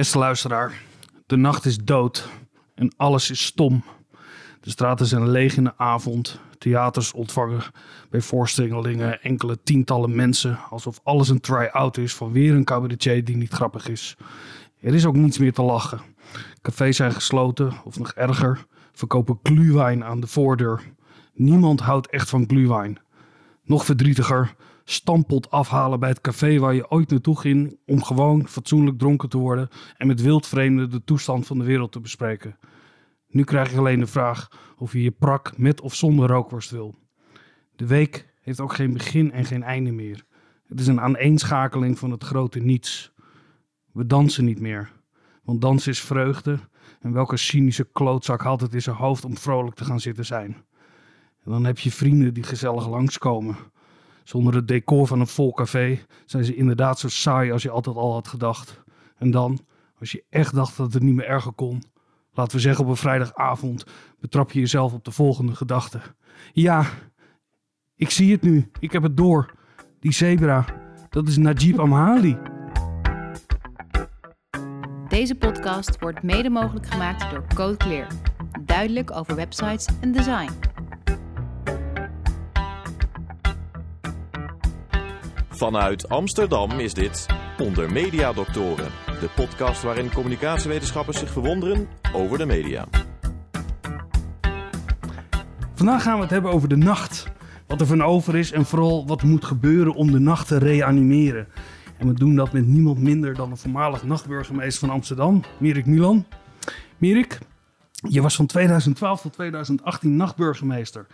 Beste luisteraar, de nacht is dood en alles is stom. De straten zijn leeg in de avond. Theaters ontvangen bij voorstellingen enkele tientallen mensen. Alsof alles een try-out is van weer een cabaretier die niet grappig is. Er is ook niets meer te lachen. Cafés zijn gesloten, of nog erger, verkopen gluwijn aan de voordeur. Niemand houdt echt van gluwijn. Nog verdrietiger, stampot afhalen bij het café waar je ooit naartoe ging om gewoon fatsoenlijk dronken te worden en met wildvreemden de toestand van de wereld te bespreken. Nu krijg je alleen de vraag of je je prak met of zonder rookworst wil. De week heeft ook geen begin en geen einde meer. Het is een aaneenschakeling van het grote niets. We dansen niet meer, want dansen is vreugde en welke cynische klootzak haalt het in zijn hoofd om vrolijk te gaan zitten zijn. En dan heb je vrienden die gezellig langskomen. Zonder het decor van een vol café zijn ze inderdaad zo saai als je altijd al had gedacht. En dan, als je echt dacht dat het niet meer erger kon, laten we zeggen op een vrijdagavond, betrap je jezelf op de volgende gedachte. Ja, ik zie het nu. Ik heb het door. Die zebra, dat is Najib Amhali. Deze podcast wordt mede mogelijk gemaakt door Code Clear. Duidelijk over websites en design. Vanuit Amsterdam is dit Onder Media Doctoren, de podcast waarin communicatiewetenschappers zich verwonderen over de media. Vandaag gaan we het hebben over de nacht. Wat er van over is en vooral wat moet gebeuren om de nacht te reanimeren. En we doen dat met niemand minder dan de voormalig nachtburgemeester van Amsterdam, Mirik Milan. Mirik, je was van 2012 tot 2018 nachtburgemeester.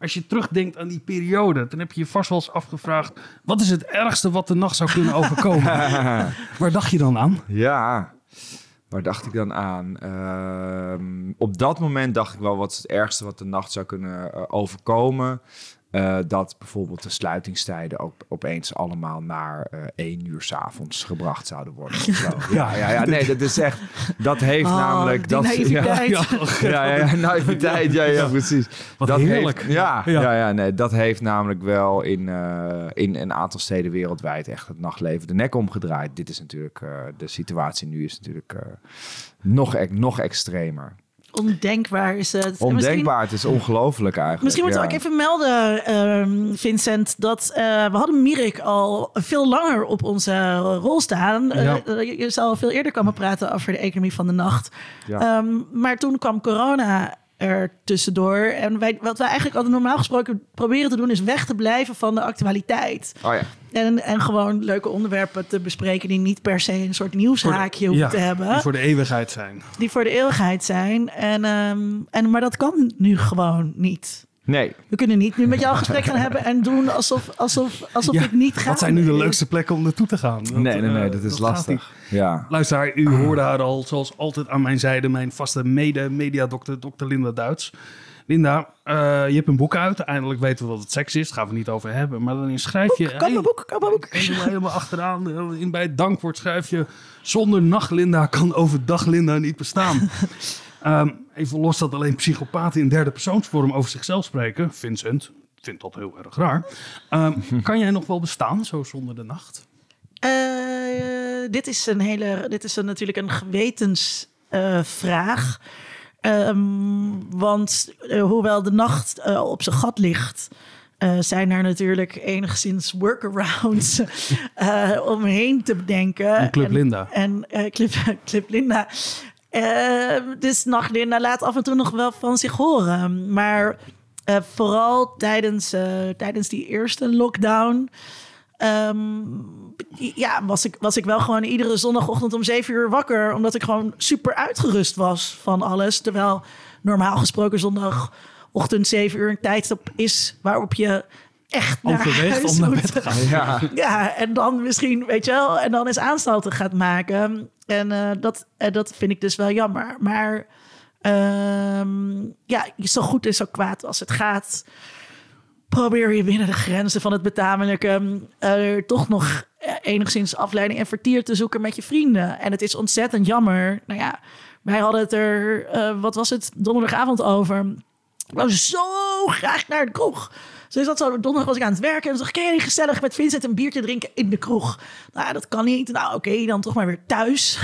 Als je terugdenkt aan die periode, dan heb je je vast wel eens afgevraagd: wat is het ergste wat de nacht zou kunnen overkomen? Waar dacht je dan aan? Ja, waar dacht ik dan aan? Ehm, op dat moment dacht ik wel, wat is het ergste wat de nacht zou kunnen eh, overkomen? Eh, dat bijvoorbeeld de sluitingstijden ook opeens allemaal naar eh één uur 's avonds gebracht zouden worden. ja, ja, ja, nee, dat is echt, dat heeft Oh, namelijk... dat, naïviteit. Ja, ja, ja, ja, naïviteit, ja, ja, precies. Wat dat heerlijk. Heeft, ja, Ja. ja. Nee, dat heeft namelijk wel in, eh, in een aantal steden wereldwijd echt het nachtleven de nek omgedraaid. Dit is natuurlijk, de situatie nu is natuurlijk nog, ex- nog extremer. Ondenkbaar is het. Ondenkbaar, het is ongelooflijk eigenlijk. misschien moeten we ja. ook even melden, ehm, Vincent, dat eh, we hadden Mirik al veel langer op onze rol staan. Eh, Ja. eh, je, je zou al veel eerder komen praten over de economie van de nacht. Ja. Ehm, maar toen kwam corona er tussendoor. En wij, wat wij eigenlijk altijd normaal gesproken proberen te doen... is weg te blijven van de actualiteit. Oh ja. En, en gewoon leuke onderwerpen te bespreken... die niet per se een soort nieuwshaakje hoeven Ja, te hebben. die voor de eeuwigheid zijn. die voor de eeuwigheid zijn. En, ehm, en, maar dat kan nu gewoon niet. Nee, We kunnen niet nu met jou een gesprek gaan hebben en doen alsof, alsof, alsof Ja, ik niet ga. Wat zijn nu de leukste plekken om naartoe te gaan? Want, nee, nee, nee, eh, dat is gaat lastig. Ja. Luisteraar, u hoorde haar al zoals altijd aan mijn zijde, mijn vaste mede-mediadokter, dokter Linda Duits. Linda, eh, je hebt een boek uit. Eindelijk weten we wat het seks is. Daar gaan we het niet over hebben. Maar dan schrijf je... Boek, kan mijn boek, kan mijn boek. Helemaal, achteraan, in bij het dankwoord schrijf je... Zonder nacht Linda kan overdag Linda niet bestaan. Ehm, even los dat alleen psychopaten in derde persoonsvorm over zichzelf spreken. Vincent vindt dat heel erg raar. Ehm, kan jij nog wel bestaan, zo zonder de nacht? Eh, dit is een hele, dit is een, natuurlijk een gewetensvraag. want eh, hoewel de nacht eh, op zijn gat ligt, zijn er natuurlijk enigszins workarounds omheen te bedenken. En Club En- Linda. En Club, Club Linda. Eh, dus Nacht Linda laat af en toe nog wel van zich horen. Maar vooral tijdens, tijdens die eerste lockdown... ehm, ja, was ik, was ik wel gewoon iedere zondagochtend om zeven uur wakker. Omdat ik gewoon super uitgerust was van alles. Terwijl normaal gesproken zondagochtend zeven uur een tijdstip is... waarop je echt naar Overweegt huis om naar moet. bed te gaan. Ja. Ja, en dan misschien, weet je wel, en dan eens aanstalten gaat maken. En eh, dat, eh, dat vind ik dus wel jammer. Maar ehm, ja, zo goed en zo kwaad als het gaat, probeer je binnen de grenzen van het betamelijke eh, toch nog enigszins afleiding en vertier te zoeken met je vrienden. En het is ontzettend jammer. Nou ja, wij hadden het er, eh, wat was het, donderdagavond over. Ik wou zo graag naar de kroeg. Dus dat zo, donderdag was ik aan het werken en dan dacht ik, hey, gezellig met Vincent een biertje drinken in de kroeg. Nou, dat kan niet. Nou, oké, dan toch maar weer thuis.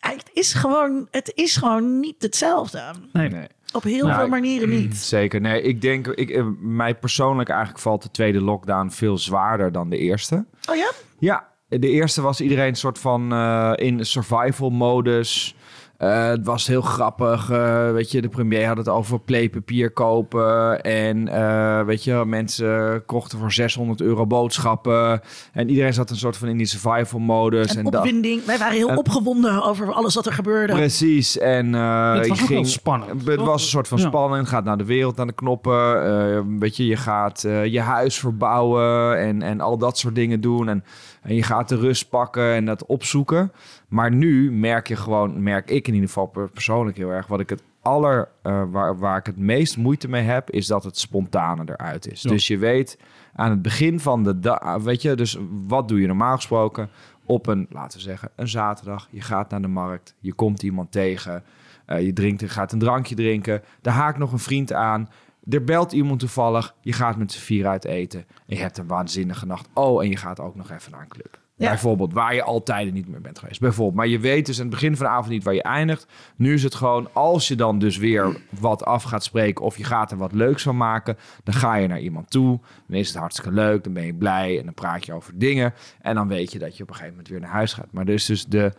Het is gewoon, het is gewoon niet hetzelfde. Nee. Nee. Op heel Nou, veel manieren niet. Zeker. Nee, ik denk, ik, eh, mij persoonlijk eigenlijk valt de tweede lockdown veel zwaarder dan de eerste. Oh ja? Ja, de eerste was iedereen een soort van eh, in survival modus. Eh, het was heel grappig. eh, weet je, de premier had het over playpapier kopen. En eh, weet je, mensen kochten voor 600 euro boodschappen. En iedereen zat een soort van in die survival modus. En dacht- opwinding. Wij waren heel En- opgewonden over alles wat er gebeurde. Precies. En eh, Het ik was ging, spannend, Het was een soort van Ja. spanning. Gaat naar de wereld, naar de knoppen. eh, weet je, je gaat je huis verbouwen en, en al dat soort dingen doen. En, en je gaat de rust pakken en dat opzoeken. Maar nu merk je gewoon, merk ik in ieder geval per- persoonlijk heel erg, wat ik het aller, eh, waar, waar ik het meest moeite mee heb, is dat het spontane eruit is. Ja. Dus je weet aan het begin van de dag, weet je, dus wat doe je normaal gesproken op een, laten we zeggen, een zaterdag. Je gaat naar de markt, je komt iemand tegen, eh, je drinkt, je gaat een drankje drinken, daar haakt nog een vriend aan. Er belt iemand toevallig, je gaat met z'n vier uit eten en je hebt een waanzinnige nacht. Oh, en je gaat ook nog even naar een club. Ja. Bijvoorbeeld, waar je altijd niet meer bent geweest. Bijvoorbeeld, maar je weet dus aan het begin van de avond niet waar je eindigt. Nu is het gewoon, als je dan dus weer wat af gaat spreken of je gaat er wat leuks van maken, dan ga je naar iemand toe. Dan is het hartstikke leuk, dan ben je blij en dan praat je over dingen. En dan weet je dat je op een gegeven moment weer naar huis gaat. Maar dus, dus de,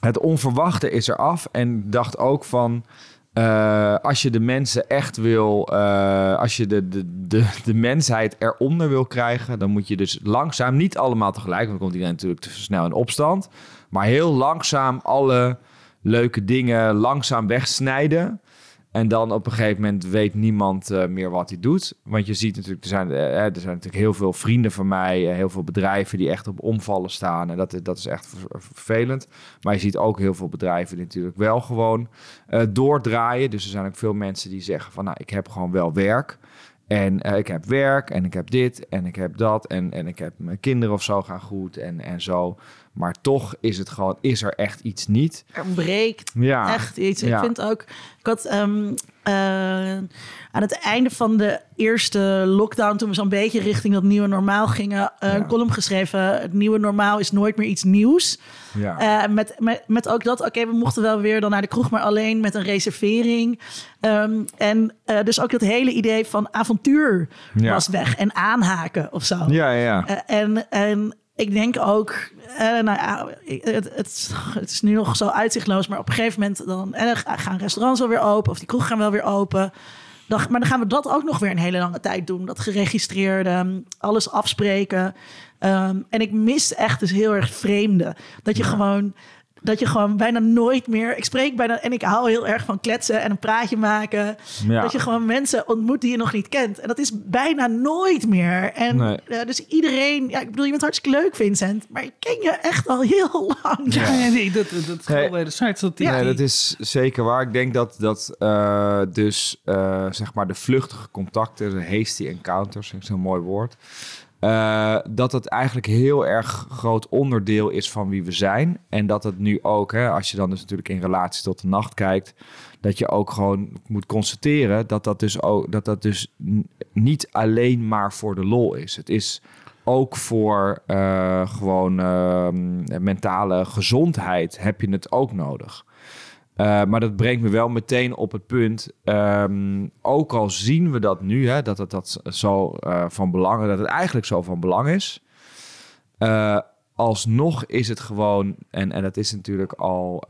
het onverwachte is eraf. En ik dacht ook van. Eh, als je de mensen echt wil, eh, als je de, de, de, mensheid eronder wil krijgen, dan moet je dus langzaam, niet allemaal tegelijk, want dan komt iedereen natuurlijk te snel in opstand, maar heel langzaam alle leuke dingen langzaam wegsnijden. En dan op een gegeven moment weet niemand eh, meer wat hij doet. Want je ziet natuurlijk, er zijn, eh, er zijn natuurlijk heel veel vrienden van mij, eh, heel veel bedrijven die echt op omvallen staan. En dat, is- dat is echt ver- vervelend. Maar je ziet ook heel veel bedrijven die natuurlijk wel gewoon doordraaien. Dus er zijn ook veel mensen die zeggen van, nou, ik heb gewoon wel werk. En ik heb werk en ik heb dit en ik heb dat. En, en ik heb mijn kinderen of zo gaan goed en, en zo. Maar toch is het gewoon, is er echt iets niet. Er breekt Ja, echt iets. Ja. Ik vind ook... Ik had ehm, eh, aan het einde van de eerste lockdown... toen we zo'n beetje richting dat nieuwe normaal gingen... eh, Ja. een column geschreven... het nieuwe normaal is nooit meer iets nieuws. ja. Eh, met, met, met ook dat, oké, we mochten wel weer dan naar de kroeg... maar alleen met een reservering. Ehm, en dus ook dat hele idee van avontuur was weg. En aanhaken of zo. ja, ja, en, en ik denk ook, eh, nou ja, het, het, het is nu nog zo uitzichtloos, maar op een gegeven moment dan eh, gaan restaurants wel weer open of die kroegen gaan wel weer open. Dan, maar dan gaan we dat ook nog weer een hele lange tijd doen. Dat geregistreerde, alles afspreken. Ehm, en ik mis echt dus heel erg vreemde. Dat je gewoon dat je gewoon bijna nooit meer. Ik spreek bijna en ik hou heel erg van kletsen en een praatje maken. Ja. Dat je gewoon mensen ontmoet die je nog niet kent. En dat is bijna nooit meer. En Nee. eh, dus iedereen, ja, ik bedoel, je bent hartstikke leuk, Vincent, maar ik ken je echt al heel lang. Ja, nee, nee, dat, dat, dat Nee. wederzijds. Dat die, Nee, dat is zeker waar. Ik denk dat, dat eh, dus eh, zeg maar de vluchtige contacten, de hasty encounters, ik zo'n mooi woord. Eh, dat het eigenlijk heel erg groot onderdeel is van wie we zijn. En dat het nu ook, hè, als je dan dus natuurlijk in relatie tot de nacht kijkt, dat je ook gewoon moet constateren dat dat dus, ook, dat dat dus niet alleen maar voor de lol is. Het is ook voor eh, gewoon ehm, mentale gezondheid heb je het ook nodig. Uh, maar dat brengt me wel meteen op het punt. Um, ook al zien we dat nu, hè, dat het dat zo uh, van belang dat het eigenlijk zo van belang is. Uh, alsnog is het gewoon, en, en dat is natuurlijk al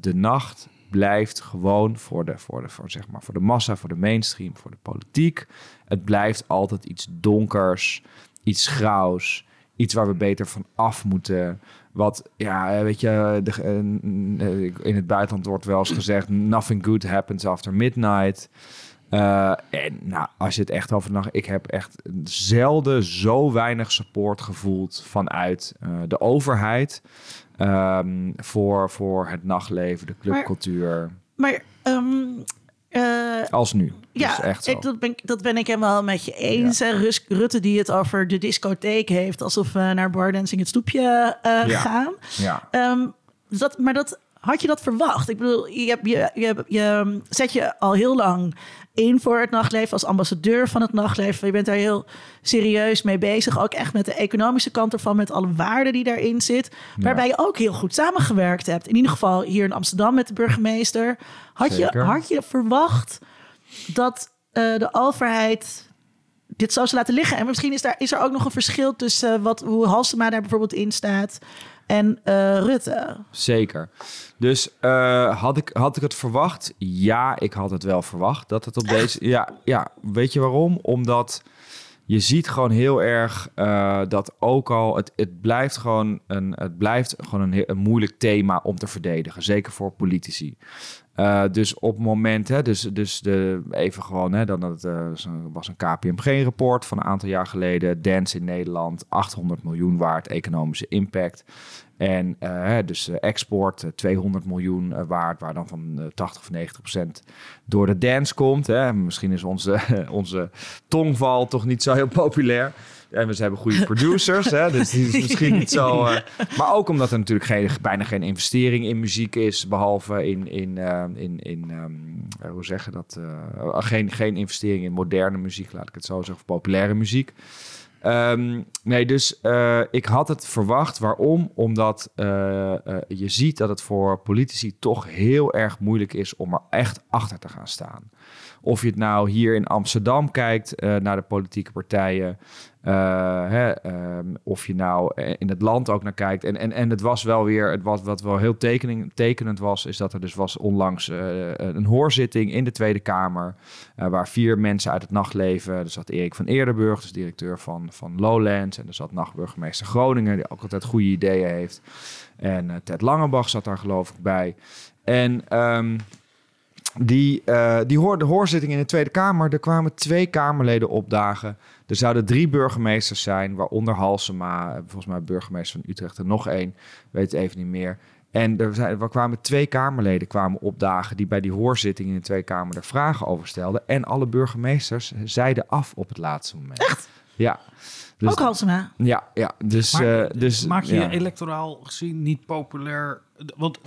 de nacht, blijft gewoon voor de, voor, de, voor, zeg maar, voor de massa, voor de mainstream, voor de politiek. Het blijft altijd iets donkers, iets grauws, iets waar we beter van af moeten. Wat, ja, weet je, de, uh, in het buitenland wordt wel eens gezegd: nothing good happens after midnight. Uh, en nou, als je het echt over nacht, ik heb echt zelden zo weinig support gevoeld vanuit uh, de overheid um, voor, voor het nachtleven, de clubcultuur. Maar, maar um, uh, als nu. Ja, dus echt zo. Ik, dat, ben, ik, dat ben ik helemaal met je eens. Ja. Rus, Rutte die het over de discotheek heeft, alsof we naar Bar Dancing het stoepje uh, ja. gaan. Ja. Um, dat, maar dat had je dat verwacht? Ik bedoel, je, je, je, je zet je al heel lang in voor het nachtleven als ambassadeur van het nachtleven. Je bent daar heel serieus mee bezig. Ook echt met de economische kant ervan, met alle waarden die daarin zit. Waarbij je ook heel goed samengewerkt hebt. In ieder geval hier in Amsterdam met de burgemeester. Had, je, had je verwacht dat eh, de overheid dit zo zou laten liggen? En misschien is, daar, is er ook nog een verschil tussen eh, wat, hoe Halsema daar bijvoorbeeld in staat en eh, Rutte. Zeker. Dus eh, had, ik, had ik het verwacht? Ja, ik had het wel verwacht. Dat het op deze. Ja, ja, weet je waarom? Omdat je ziet gewoon heel erg eh, dat ook al. Het, het blijft gewoon, een, het blijft gewoon een, een moeilijk thema om te verdedigen. Zeker voor politici. Eh, dus op het moment, hè, dus, dus de, even gewoon, hè, dan dat eh, was een KPMG-rapport van een aantal jaar geleden. Dance in Nederland, 800 miljoen waard economische impact. En eh, dus export eh, 200 miljoen waard, waar dan van eh, 80 of 90 procent door de dance komt. Hè. Misschien is onze, onze tongval toch niet zo heel populair. En we hebben goede producers, hè, dus die is misschien niet zo. eh, maar ook omdat er natuurlijk geen, bijna geen investering in muziek is, behalve in, in, eh, in, in ehm, eh, hoe zeg je dat? geen, geen investering in moderne muziek, laat ik het zo zeggen, of populaire muziek. Ehm, nee, dus ik had het verwacht. Waarom? Omdat je ziet dat het voor politici toch heel erg moeilijk is om er echt achter te gaan staan. Of je het nou hier in Amsterdam kijkt naar de politieke partijen. Eh, hè, ehm, of je nou eh, in het land ook naar kijkt. En, en, en het was wel weer, het was, wat wel heel tekening, tekenend was, is dat er dus was onlangs eh, een hoorzitting in de Tweede Kamer. waar vier mensen uit het nachtleven. Er zat Erik van Eerdenburg, dus directeur van, van Lowlands. En er zat nachtburgemeester Groningen, die ook altijd goede ideeën heeft. En Ted Langebach zat daar geloof ik bij. En ehm, die, die hoor, de hoorzitting in de Tweede Kamer, er kwamen twee Kamerleden opdagen. Er zouden drie burgemeesters zijn, waaronder Halsema, volgens mij burgemeester van Utrecht en nog één, weet het even niet meer. En er, zijn, er kwamen twee Kamerleden kwamen opdagen die bij die hoorzitting in de Tweede Kamer er vragen over stelden. En alle burgemeesters zeiden af op het laatste moment. Echt? Ja. Dus, ook Halsema. ja, ja. Dus, Maar eh, dus maak je ja. je electoraal gezien niet populair? Want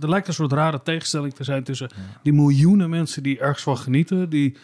er lijkt een soort rare tegenstelling te zijn tussen die miljoenen mensen die ergens van genieten, die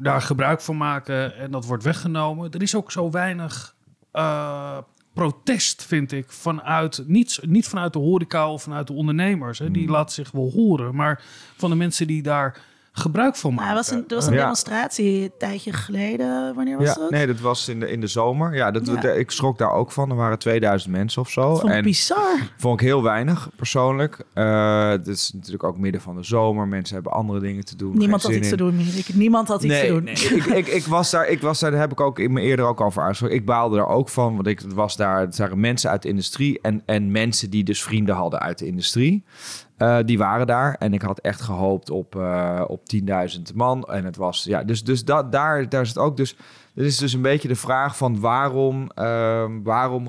daar gebruik van maken en dat wordt weggenomen. Er is ook zo weinig eh, protest, vind ik, vanuit, niet, niet vanuit de horeca of vanuit de ondernemers. Hè. Die Hmm. laten zich wel horen, maar van de mensen die daar gebruik van Maar maken. er was een, er was een Ja. demonstratie een tijdje geleden. Wanneer was Ja, dat? nee, dat was in de, in de zomer. Ja, dat, Ja. ik schrok daar ook van. Er waren 2000 mensen of zo. Dat vond ik en bizar. vond ik heel weinig, persoonlijk. Eh het is natuurlijk ook midden van de zomer. Mensen hebben andere dingen te doen. Niemand had iets te doen, Mirik. Niemand had iets nee, te doen. nee. ik, ik, ik was daar, ik was daar, daar heb ik ook in me eerder ook over uitgesproken. Ik baalde daar ook van, want ik was daar, het waren mensen uit de industrie en, en mensen die dus vrienden hadden uit de industrie. Eh, die waren daar en ik had echt gehoopt op, eh, op 10.000 man. En het was, ja, dus, dus dat, daar, daar het ook. Dus dit is dus een beetje de vraag van waarom, ehm, waarom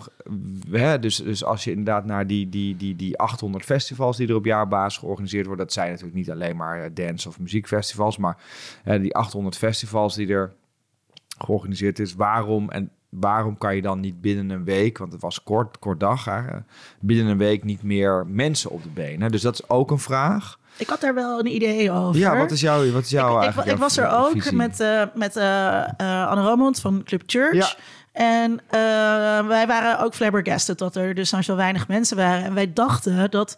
hè, dus, dus als je inderdaad naar die, die, die, die 800 festivals die er op jaarbasis georganiseerd worden, dat zijn natuurlijk niet alleen maar eh, dance- of muziekfestivals, maar die 800 festivals die er georganiseerd is, waarom en waarom kan je dan niet binnen een week, want het was kort, kort dag, hè, binnen een week niet meer mensen op de benen? Dus dat is ook een vraag. Ik had daar wel een idee over. Ja, wat is jouw, wat is jouw ik, ik, eigenlijk ik jouw was er ook visie? met, eh, met eh, eh, Anne Romond van Club Church. Ja. En wij waren ook flabbergasted dat er dus zo weinig mensen waren. En wij dachten dat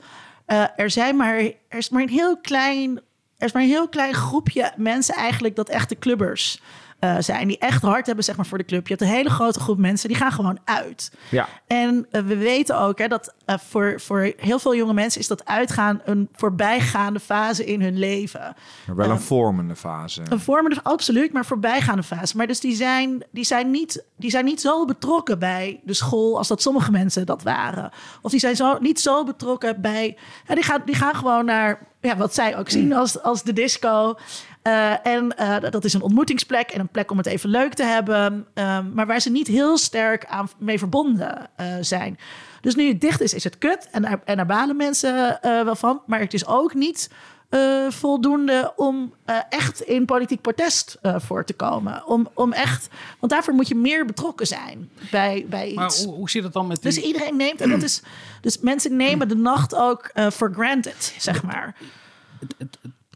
er zijn maar, er is maar een heel klein, er is maar een heel klein groepje mensen eigenlijk dat echte clubbers eh, zijn. Die echt hard hebben zeg maar voor de club. Je hebt een hele grote groep mensen die gaan gewoon uit. Ja, En eh, we weten ook hè, dat eh, voor, voor heel veel jonge mensen is dat uitgaan een voorbijgaande fase in hun leven. maar wel een vormende fase. Een vormende, absoluut, maar voorbijgaande fase. Maar dus die zijn, die, zijn niet, die zijn niet zo betrokken bij de school als dat sommige mensen dat waren. Of die zijn zo, niet zo betrokken bij. Ja, die, gaan, die gaan gewoon naar ja, wat zij ook zien als, als de disco. Eh, en eh, dat is een ontmoetingsplek en een plek om het even leuk te hebben. ehm, maar waar ze niet heel sterk aan mee verbonden eh, zijn. Dus nu het dicht is, is het kut. En daar, en daar balen mensen eh, wel van. Maar het is ook niet eh, voldoende om eh, echt in politiek protest eh, voor te komen. Om, om echt, want daarvoor moet je meer betrokken zijn bij, bij iets. Maar hoe, hoe zit het dan met die... Dus iedereen neemt, en dat is, dus mensen nemen de nacht ook eh, for granted, zeg maar.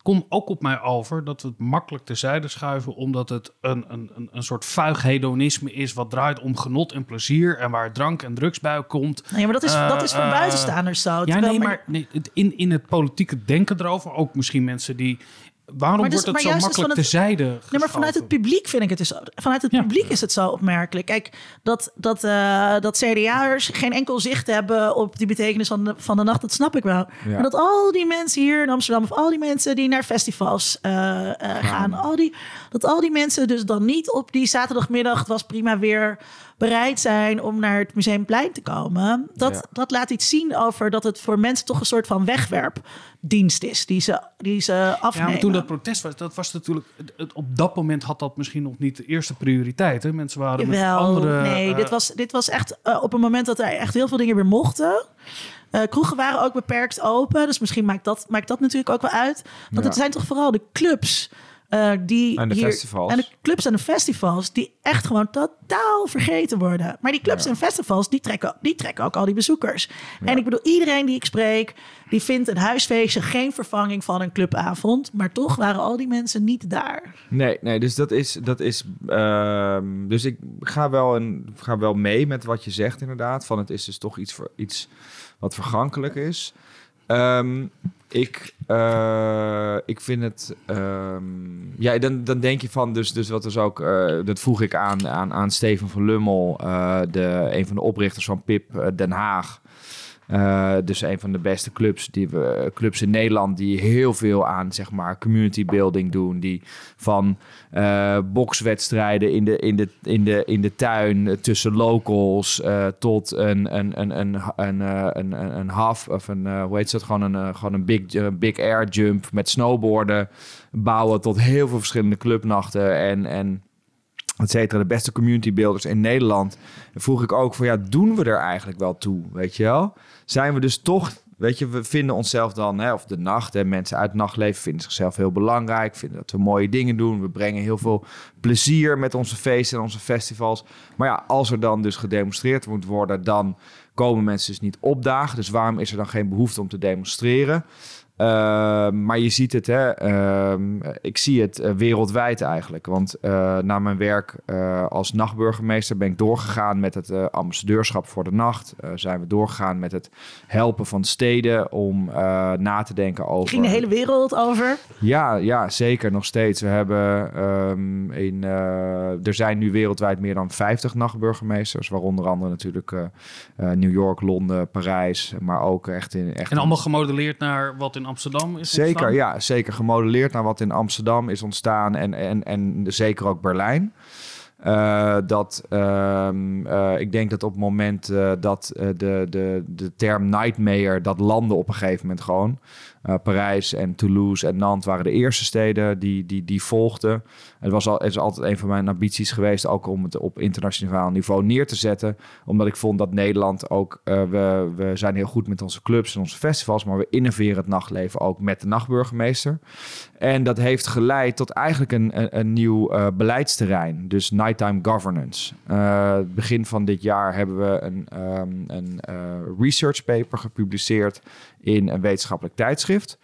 Komt ook op mij over dat we het makkelijk terzijde schuiven, omdat het een, een, een, een soort vuig hedonisme is wat draait om genot en plezier en waar drank en drugs bij komt. Nee, maar dat is, Eh, dat is voor eh, buitenstaanders zo. Ja, nee, maar nee, in, in het politieke denken erover, ook misschien mensen die... Waarom Maar dus- wordt het zo makkelijk het- terzijde Nee, maar vanuit het publiek vind ik het dus. Vanuit het Ja. publiek is het zo opmerkelijk. Kijk, dat, dat, eh dat CDA'ers geen enkel zicht hebben op die betekenis van de, van de nacht, dat snap ik wel. Ja. Maar dat al die mensen hier in Amsterdam, of al die mensen die naar festivals eh, eh, gaan, al die, dat al die mensen dus dan niet op die zaterdagmiddag, het was prima weer, bereid zijn om naar het Museumplein te komen. Dat, dat laat iets zien over dat het voor mensen toch een soort van wegwerpdienst is die ze, die ze Ja, afnemen. maar toen dat protest was, dat was natuurlijk... het- op dat moment had dat misschien nog niet de eerste prioriteit. Hè? Mensen waren met andere... nee, eh, dit, was, dit was echt eh, op een moment dat er echt heel veel dingen weer mochten. Eh, kroegen waren ook beperkt open, dus misschien maakt dat, maakt dat natuurlijk ook wel uit. Want Ja. het zijn toch vooral de clubs eh, die En de hier, festivals. En de clubs en de festivals die echt gewoon totaal vergeten worden. Maar die clubs Ja. en festivals, die trekken, die trekken ook al die bezoekers. En ik bedoel, iedereen die ik spreek, die vindt een huisfeestje geen vervanging van een clubavond. Maar toch waren al die mensen niet daar. Nee, nee, dus dat is. Dat is ehm, dus ik ga wel, een, ga wel mee met wat je zegt, inderdaad. Van het is dus toch iets, voor, iets wat vergankelijk is. Ehm, ik, eh, ik vind het. ehm, ja, dan, dan denk je van. Dus, dus wat dus ook. eh, dat vroeg ik aan, aan, aan Steven van Lummel, eh, de, een van de oprichters van PIP Den Haag. Eh, dus een van de beste clubs, die we, clubs in Nederland die heel veel aan zeg maar, community building doen. Die van eh, bokswedstrijden in de, in, de, in, de, in de tuin eh, tussen locals tot een, een, een, een, een, een, een, half of een, hoe heet dat? Gewoon een, gewoon een big, big air jump met snowboarden bouwen tot heel veel verschillende clubnachten en, en et cetera, de beste community builders in Nederland. En vroeg ik ook van ja, doen we er eigenlijk wel toe, weet je wel? Zijn we dus toch, weet je, we vinden onszelf dan, hè, of de nacht, hè, mensen uit het nachtleven vinden zichzelf heel belangrijk, vinden dat we mooie dingen doen. We brengen heel veel plezier met onze feesten en onze festivals. Maar ja, als er dan dus gedemonstreerd moet worden, dan komen mensen dus niet opdagen. Dus waarom is er dan geen behoefte om te demonstreren? Uh, maar je ziet het, hè, uh, ik zie het uh, wereldwijd eigenlijk. Want uh, na mijn werk uh, als nachtburgemeester ben ik doorgegaan met het uh, ambassadeurschap voor de nacht. Uh, zijn we doorgegaan met het helpen van steden om uh, na te denken over. Ging de hele wereld over? Ja, ja zeker nog steeds. We hebben um, in, uh, er zijn nu wereldwijd meer dan 50 nachtburgemeesters, waaronder andere natuurlijk uh, New York, Londen, Parijs, maar ook echt in. Echt en allemaal gemodelleerd naar wat in Amsterdam is Zeker, ja, zeker gemodelleerd naar wat in Amsterdam is ontstaan en, en, en zeker ook Berlijn. Uh, dat um, uh, ik denk dat op het moment uh, dat de, de, de term nightmare, dat landen op een gegeven moment gewoon. Parijs en Toulouse en Nantes waren de eerste steden die, die, die volgden. Het was al, het is altijd een van mijn ambities geweest, ook om het op internationaal niveau neer te zetten. Omdat ik vond dat Nederland ook, we, we zijn heel goed met onze clubs en onze festivals, maar we innoveren het nachtleven ook met de nachtburgemeester. En dat heeft geleid tot eigenlijk een, een, een nieuw uh, beleidsterrein, dus nighttime governance. Uh, begin van dit jaar hebben we een, um, een uh, research paper gepubliceerd in een wetenschappelijk tijdschrift.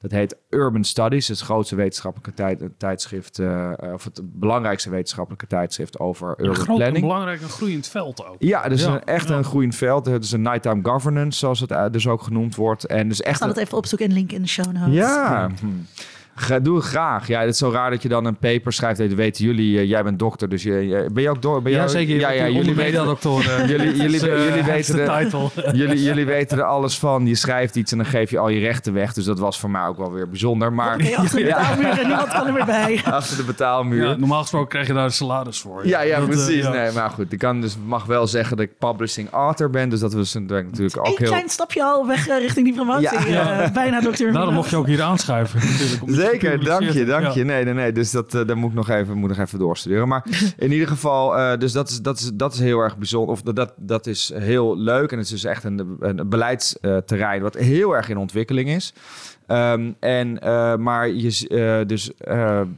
Dat heet Urban Studies, het grootste wetenschappelijke tijd, tijdschrift, uh, of het belangrijkste wetenschappelijke tijdschrift over urban een groot, planning. Een belangrijk en groeiend veld ook. Ja, dus Ja, een, echt ja. een groeiend veld. Het is een nighttime governance, zoals het dus ook genoemd wordt. En dus Ik echt zal het een- even opzoeken en link in de show notes. ja. Hm. Ga, doe het graag. Ja, het is zo raar dat je dan een paper schrijft. Dat weten jullie, uh, jij bent dokter, dus je, je- ben je ook door? Ben je Ja, ook- zeker. Ja, ja, jullie weten, doktoren. jullie, jullie, jullie, weten de er, jullie, jullie weten er alles van. Je schrijft iets en dan geef je al je rechten weg. Dus dat was voor mij ook wel weer bijzonder. Maar achter de betaalmuur en niemand kan er meer bij. achter de betaalmuur. Ja, normaal gesproken krijg je daar een salaris voor. Ja, ja, Dat, eh, precies. ja. Nee, maar goed, ik kan dus mag wel zeggen dat ik publishing author ben. Dus dat was natuurlijk ook heel. klein stapje al weg eh, richting die promotie. Ja. eh, bijna dokter. Daarom mocht je ook hier aanschuiven. Natuurlijk, Zeker, dank je, dank je. Nee, nee, nee. Dus dat, daar moet ik nog even, moet nog even doorstuderen. Maar in ieder geval, eh, dus dat is, dat, is, dat is heel erg bijzonder. Of dat- dat, is heel leuk. En het is dus echt een, een beleidsterrein wat heel erg in ontwikkeling is. Ehm, en, eh, maar je, dus,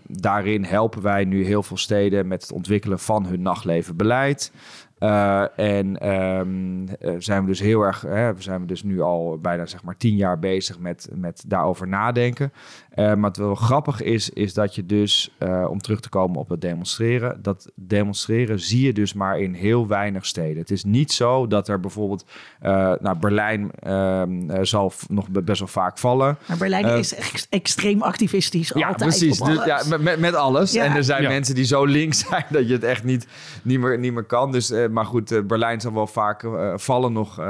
daarin helpen wij nu heel veel steden met het ontwikkelen van hun nachtlevenbeleid. En ehm, eh, zijn we dus heel erg, hè, zijn we dus nu al bijna zeg maar tien jaar bezig met, met daarover nadenken. Eh, maar wat wel grappig is, is dat je dus, eh, om terug te komen op het demonstreren, dat demonstreren zie je dus maar in heel weinig steden. Het is niet zo dat er bijvoorbeeld, eh nou Berlijn ehm, eh, zal nog be- best wel vaak vallen. Maar Berlijn is echt extreem activistisch. Ja, altijd precies. Dus, ja, met, met, met alles. Ja. En er zijn Ja. mensen die zo links zijn dat je het echt niet, niet, meer, niet meer kan. Dus, eh, maar goed, Berlijn zal wel vaak vallen nog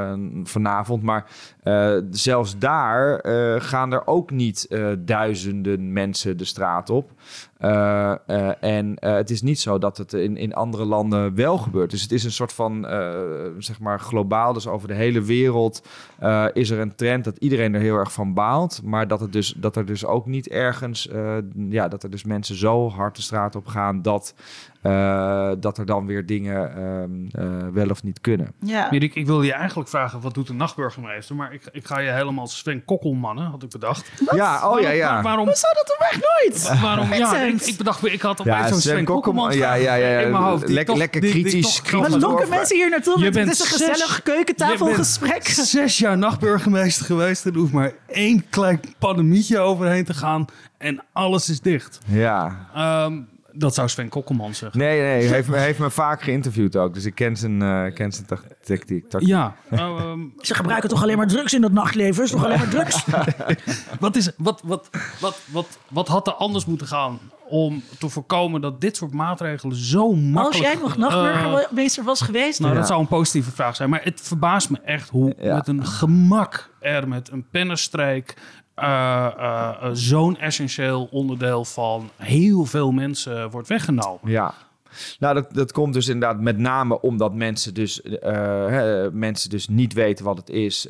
vanavond. Maar eh, zelfs daar eh, gaan er ook niet eh, duizenden mensen de straat op. En het is niet zo dat het in, in andere landen wel gebeurt. Dus het is een soort van, zeg maar, globaal. Dus over de hele wereld is er een trend dat iedereen er heel erg van baalt. Maar dat, het dus, dat er dus ook niet ergens, ja, dat er dus mensen zo hard de straat op gaan dat, eh, dat er dan weer dingen ehm, eh, wel of niet kunnen. Ja. Erik, ik wilde je eigenlijk vragen, wat doet de nachtburgemeester? Maar ik, ik ga je helemaal Sven Kokkelmannen, had ik bedacht. Ja, oh ja, Waar- ja. waarom? Hoezo dat er echt nooit? waarom ja, ik, ik bedacht, ik had opeens Ja, zo'n Sven Sven Kokkelman, ja, ja, ja, ja. in mijn hoofd. die Lek- toch- lekker die- kritisch, Wat lokken mensen hier naartoe? Je Het is een zes- gezellig Je keukentafelgesprek. bent zes jaar nachtburgemeester geweest. Er hoeft maar één klein pandemietje overheen te gaan. En alles is dicht. Ja. Ehm, dat zou Sven Kokkelman zeggen. Nee, nee, hij heeft, me- heeft me vaak geïnterviewd ook. Dus ik ken zijn, eh, ken zijn tac- tactiek. tac- Ja, ehm, Ze gebruiken toch alleen maar drugs in dat nachtleven? Is toch alleen maar drugs? wat, is, wat, wat, wat, wat, wat had er anders moeten gaan om te voorkomen dat dit soort maatregelen zo makkelijk... Als jij nog eh, nachtburgemeester was geweest... nou, Ja. dat zou een positieve vraag zijn. Maar het verbaast me echt hoe Ja. met een gemak er met een pennenstreek... eh, eh, eh, zo'n essentieel onderdeel van heel veel mensen wordt weggenomen. Ja. Nou, dat, dat komt dus inderdaad met name omdat mensen dus, hè, mensen dus niet weten wat het is.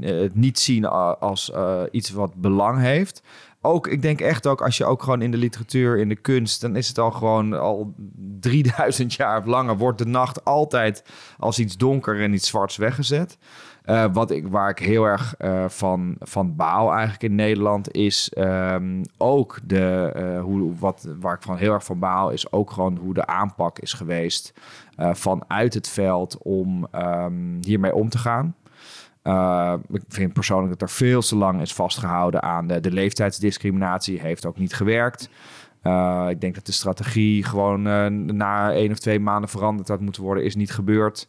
het niet zien als iets wat belang heeft. Ook, ik denk echt ook, als je ook gewoon in de literatuur, in de kunst, dan is het al gewoon al 3000 jaar of langer, wordt de nacht altijd als iets donker en iets zwarts weggezet. Eh, wat ik, waar ik heel erg eh, van, van baal eigenlijk in Nederland is ehm, ook de, eh, hoe, wat, waar ik van heel erg van baal is ook gewoon hoe de aanpak is geweest vanuit het veld om ehm, hiermee om te gaan. Ik vind persoonlijk dat er veel te lang is vastgehouden aan de, leeftijdsdiscriminatie. Heeft ook niet gewerkt. Ik denk dat de strategie gewoon na één of twee maanden veranderd had moeten worden. Is niet gebeurd.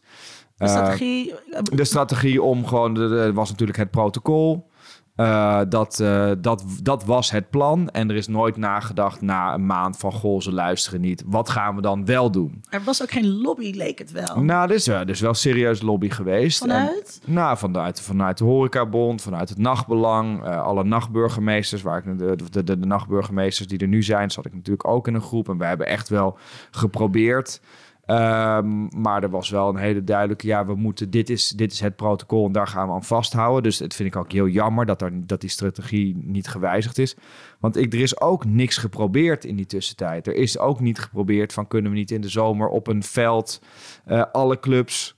De strategie... de strategie om gewoon... De, was natuurlijk het protocol. Uh, dat, uh, dat, dat was het plan. En er is nooit nagedacht na een maand van... goh, ze luisteren niet. Wat gaan we dan wel doen? Er was ook geen lobby, leek het wel. Nou, er is, er is wel serieus lobby geweest. Vanuit? En, nou, vanuit, vanuit de horecabond, vanuit het nachtbelang. Uh, alle nachtburgemeesters, waar ik, de, de, de, de nachtburgemeesters die er nu zijn... zat ik natuurlijk ook in een groep. En we hebben echt wel geprobeerd... Um, maar er was wel een hele duidelijke, ja, we moeten, dit is, dit is het protocol en daar gaan we aan vasthouden. Dus het vind ik ook heel jammer dat, dat die strategie niet gewijzigd is. Want ik, er is ook niks geprobeerd in die tussentijd. Er is ook niet geprobeerd van, kunnen we niet in de zomer op een veld uh, alle clubs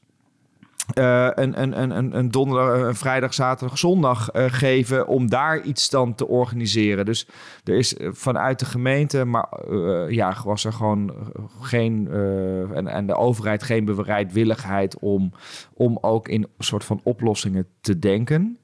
uh, een, een, een, een donderdag, een vrijdag, zaterdag, zondag uh, geven om daar iets dan te organiseren. Dus er is vanuit de gemeente, maar ja, was er gewoon geen en, en de overheid geen bereidwilligheid om, om ook in soort van oplossingen te denken.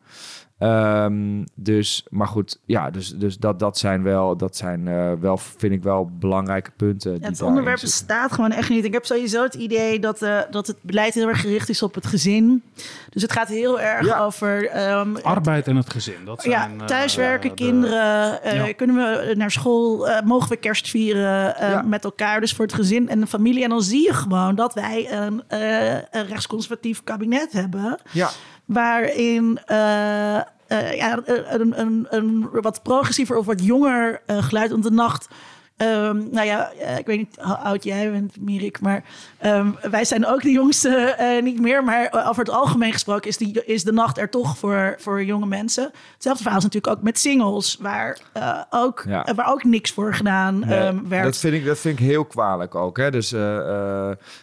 Um, dus, maar goed, ja, dus, dus dat, dat zijn wel, dat zijn uh, wel, vind ik wel belangrijke punten. Ja, het onderwerp bestaat gewoon echt niet. Ik heb sowieso het idee dat, uh, dat het beleid heel erg gericht is op het gezin. Dus het gaat heel erg Ja. over. Um, Arbeid en het gezin. Dat zijn, ja, uh, thuiswerken, de- kinderen. Uh, Ja. Kunnen we naar school? Uh, mogen we kerst vieren uh, Ja. met elkaar? Dus voor het gezin en de familie. En dan zie je gewoon dat wij een, uh, een rechtsconservatief kabinet hebben. Ja. Waarin uh, uh, ja, een, een, een wat progressiever of wat jonger uh, geluid om de nacht Ehm, nou ja, eh, ik weet niet hoe oud jij bent, Mirik, maar ehm, wij zijn ook de jongste eh, niet meer. Maar over het algemeen gesproken is, die, is de nacht er toch voor, voor jonge mensen. Hetzelfde verhaal is natuurlijk ook met singles, waar, eh, ook, Ja. waar ook niks voor gedaan Nee, ehm, werd. dat, vind ik, dat vind ik heel kwalijk ook. Hè? Dus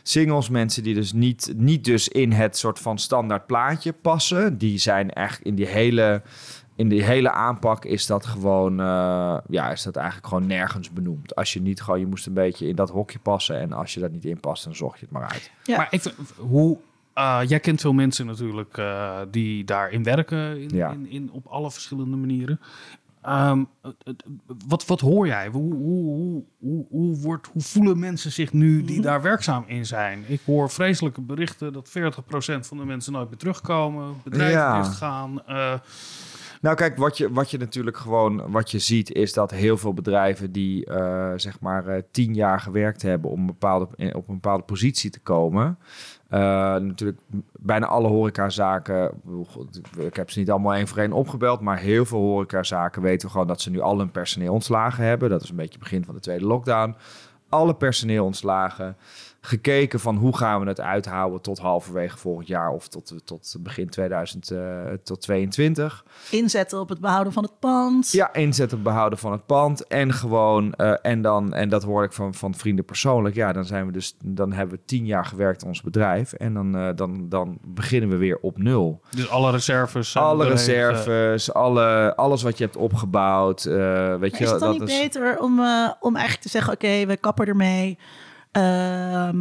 singles, mensen die dus niet, niet dus in het soort van standaard plaatje passen, die zijn echt in die hele, in die hele aanpak is dat gewoon, eh, ja, is dat eigenlijk gewoon nergens benoemd. Als je niet gewoon, je moest een beetje in dat hokje passen en als je dat niet in past, dan zocht je het maar uit. Ja. Maar even, hoe... eh, jij kent veel mensen natuurlijk eh, die daarin werken in, Ja. in, in, op alle verschillende manieren. Ehm, wat, wat hoor jij? Hoe, hoe, hoe, hoe, hoe, wordt, hoe voelen mensen zich nu die daar werkzaam in zijn? Ik hoor vreselijke berichten dat 40% van de mensen nooit meer terugkomen, bedrijven Ja. dichtgaan. eh, Nou, kijk, wat je, wat je natuurlijk gewoon wat je ziet, is dat heel veel bedrijven die eh, zeg maar eh, tien jaar gewerkt hebben om bepaalde, op een bepaalde positie te komen. eh, natuurlijk, bijna alle horecazaken, ik heb ze niet allemaal één voor één opgebeld, maar heel veel horecazaken weten we gewoon dat ze nu al hun personeel ontslagen hebben. Dat is een beetje het begin van de tweede lockdown. Alle personeel ontslagen. Gekeken van hoe gaan we het uithouden tot halverwege volgend jaar of tot, tot begin 2022. Inzetten op het behouden van het pand. Ja, inzet op behouden van het pand. En gewoon, eh, en dan, en dat hoor ik van, van vrienden persoonlijk. Ja, dan zijn we dus, dan hebben we tien jaar gewerkt in ons bedrijf. En dan, eh, dan, dan beginnen we weer op nul. dus alle reserves. alle er reserves, alle, alles wat je hebt opgebouwd. eh, weet Maar je, is het dan dat niet is. beter om, eh, om eigenlijk te zeggen: oké, we kappen ermee. Ehm,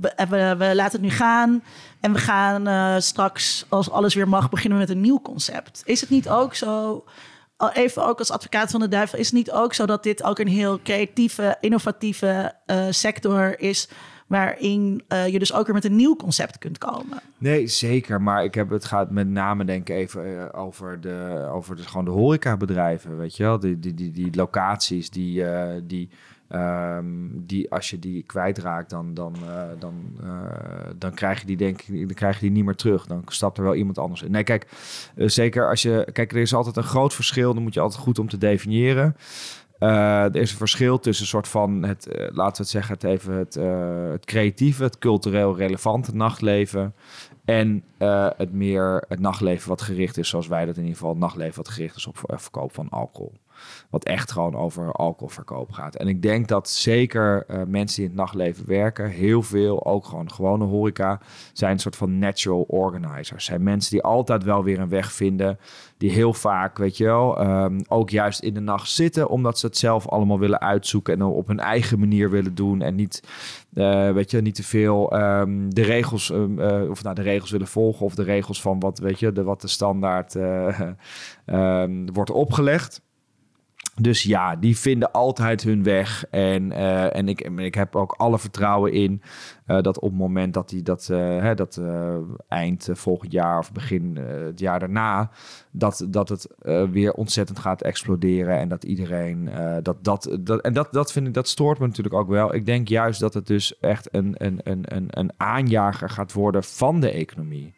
we, we, laten het nu gaan. En we gaan eh, straks, als alles weer mag, beginnen met een nieuw concept. Is het niet ook zo, even ook als advocaat van de duivel, is het niet ook zo dat dit ook een heel creatieve, innovatieve eh, sector is, waarin eh, je dus ook weer met een nieuw concept kunt komen? Nee, zeker. Maar ik heb, het gaat met name denk ik even eh, over, de, over de, gewoon de horecabedrijven, weet je wel. Die, die, die, die locaties die, eh, die, ehm, die als je die kwijtraakt, dan, dan, eh, dan, eh, dan krijg je die denk ik, dan krijg je die niet meer terug. Dan stapt er wel iemand anders in. Nee, kijk, eh, zeker als je, kijk, er is altijd een groot verschil. Dan moet je altijd goed om te definiëren. Er is een verschil tussen een soort van het, laten we het zeggen, het even het, het creatieve, het cultureel relevante nachtleven. En het meer het nachtleven wat gericht is, zoals wij dat in ieder geval, het nachtleven wat gericht is op verkoop van alcohol. Wat echt gewoon over alcoholverkoop gaat. En ik denk dat zeker eh, mensen die in het nachtleven werken, heel veel, ook gewoon gewone horeca, zijn een soort van natural organizers. Zijn mensen die altijd wel weer een weg vinden. Die heel vaak, weet je wel, ehm, ook juist in de nacht zitten, omdat ze het zelf allemaal willen uitzoeken en op hun eigen manier willen doen. En niet, eh, weet je, niet te veel ehm, de regels, ehm, eh, of nou, de regels willen volgen, of de regels van wat, weet je, de, wat de standaard wordt opgelegd. Dus ja, die vinden altijd hun weg. En, eh, en, ik, ik heb ook alle vertrouwen in eh, dat op het moment dat die dat, eh, hè, dat eind volgend jaar of begin het jaar daarna, dat, dat het weer ontzettend gaat exploderen. En dat iedereen dat, dat, dat. En dat, dat vind ik, dat stoort me natuurlijk ook wel. Ik denk juist dat het dus echt een, een, een, een, een aanjager gaat worden van de economie.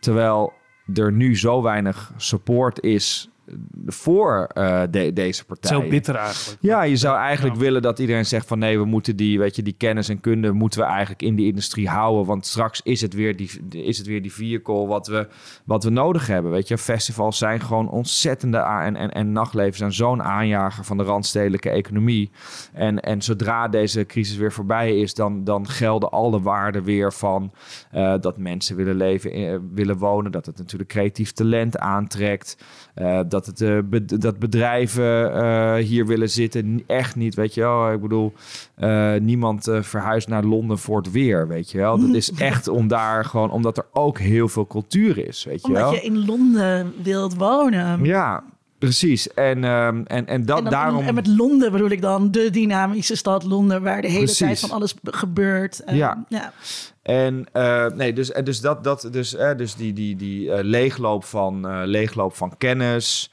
Terwijl er nu zo weinig support is voor eh, de, deze partijen. heel bitter eigenlijk. Ja, je zou eigenlijk Ja. willen dat iedereen zegt van nee, we moeten die, weet je, die kennis en kunde moeten we eigenlijk in die industrie houden. Want straks is het weer die, is het weer die vehicle wat we, wat we nodig hebben. Weet je, festivals zijn gewoon ontzettende en, en, en nachtleven zijn zo'n aanjager van de randstedelijke economie. En, en zodra deze crisis weer voorbij is, dan, dan gelden alle waarden weer van eh, dat mensen willen leven, eh, willen wonen, dat het natuurlijk creatief talent aantrekt. Dat, het, be- dat bedrijven eh, hier willen zitten. Echt niet, weet je wel. Ik bedoel, eh, niemand verhuist naar Londen voor het weer, weet je wel. Dat is echt om daar gewoon, omdat er ook heel veel cultuur is, weet je Omdat wel. je in Londen wilt wonen. Ja, precies. En, ehm, en, en dat en, dan- daarom... en met Londen bedoel ik dan de dynamische stad Londen, waar de hele Precies. tijd van alles be- gebeurt. Eh, Ja. ja. En eh, nee, dus, en dus dat, dat dus, eh, dus die, die, die leegloop, van, leegloop van kennis.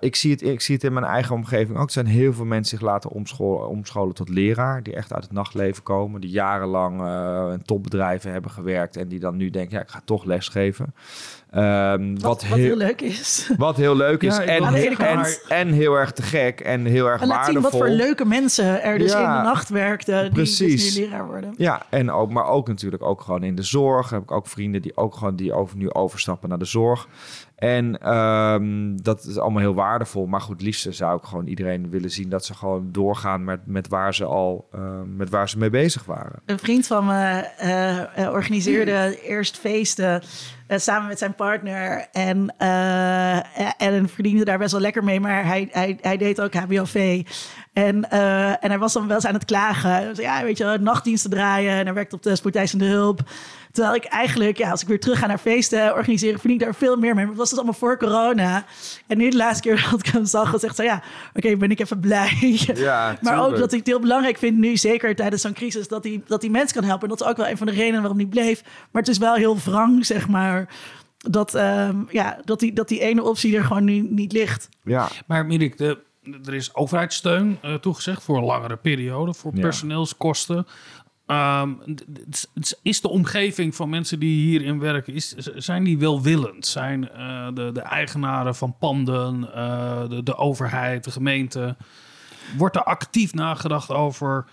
Ik, zie het, ik zie het in mijn eigen omgeving ook. Er zijn heel veel mensen zich laten omscholen, omscholen tot leraar. Die echt uit het nachtleven komen. Die jarenlang uh, in topbedrijven hebben gewerkt. En die dan nu denken, ja, ik ga toch lesgeven. Um, wat, wat, heel, leuk is. Wat heel leuk is. en, en, en, heel erg te gek. En heel erg en waardevol. zien wat voor leuke mensen er dus in de nacht werkten. Die dus nu leraar worden. Ja, en ook, maar ook natuurlijk ook gewoon in de zorg. Heb ik ook vrienden die ook gewoon die over, nu overstappen naar de zorg. En um, dat is allemaal heel waardevol. Maar goed, liefst zou ik gewoon iedereen willen zien dat ze gewoon doorgaan met, met waar ze al uh, met waar ze mee bezig waren. Een vriend van me uh, organiseerde eerst feesten samen met zijn partner. En, en verdiende daar best wel lekker mee. Maar hij, hij, hij deed ook HBOV. En, en hij was dan wel eens aan het klagen. Ja, weet je, nachtdiensten draaien. En hij werkte op de spoedeisende hulp. Terwijl ik eigenlijk, ja, als ik weer terug ga naar feesten organiseren, verdien ik daar veel meer mee. Maar het was dus allemaal voor corona. En nu de laatste keer dat ik hem zag, gezegd zo, ja, oké, ben ik even blij. Ja, maar ook dat ik het heel belangrijk vind nu, zeker tijdens zo'n crisis, dat hij, dat hij mensen kan helpen. En dat is ook wel een van de redenen waarom hij bleef. Maar het is wel heel wrang, zeg maar dat, uh, ja, dat, die, dat die ene optie er gewoon nu niet ligt. Ja. Maar Mirik, de, er is overheidssteun uh, toegezegd voor een langere periode, voor personeelskosten. Um, is de omgeving van mensen die hierin werken, is, zijn die welwillend? Zijn uh, de, de, eigenaren van panden, uh, de, de, overheid, de gemeente, wordt er actief nagedacht over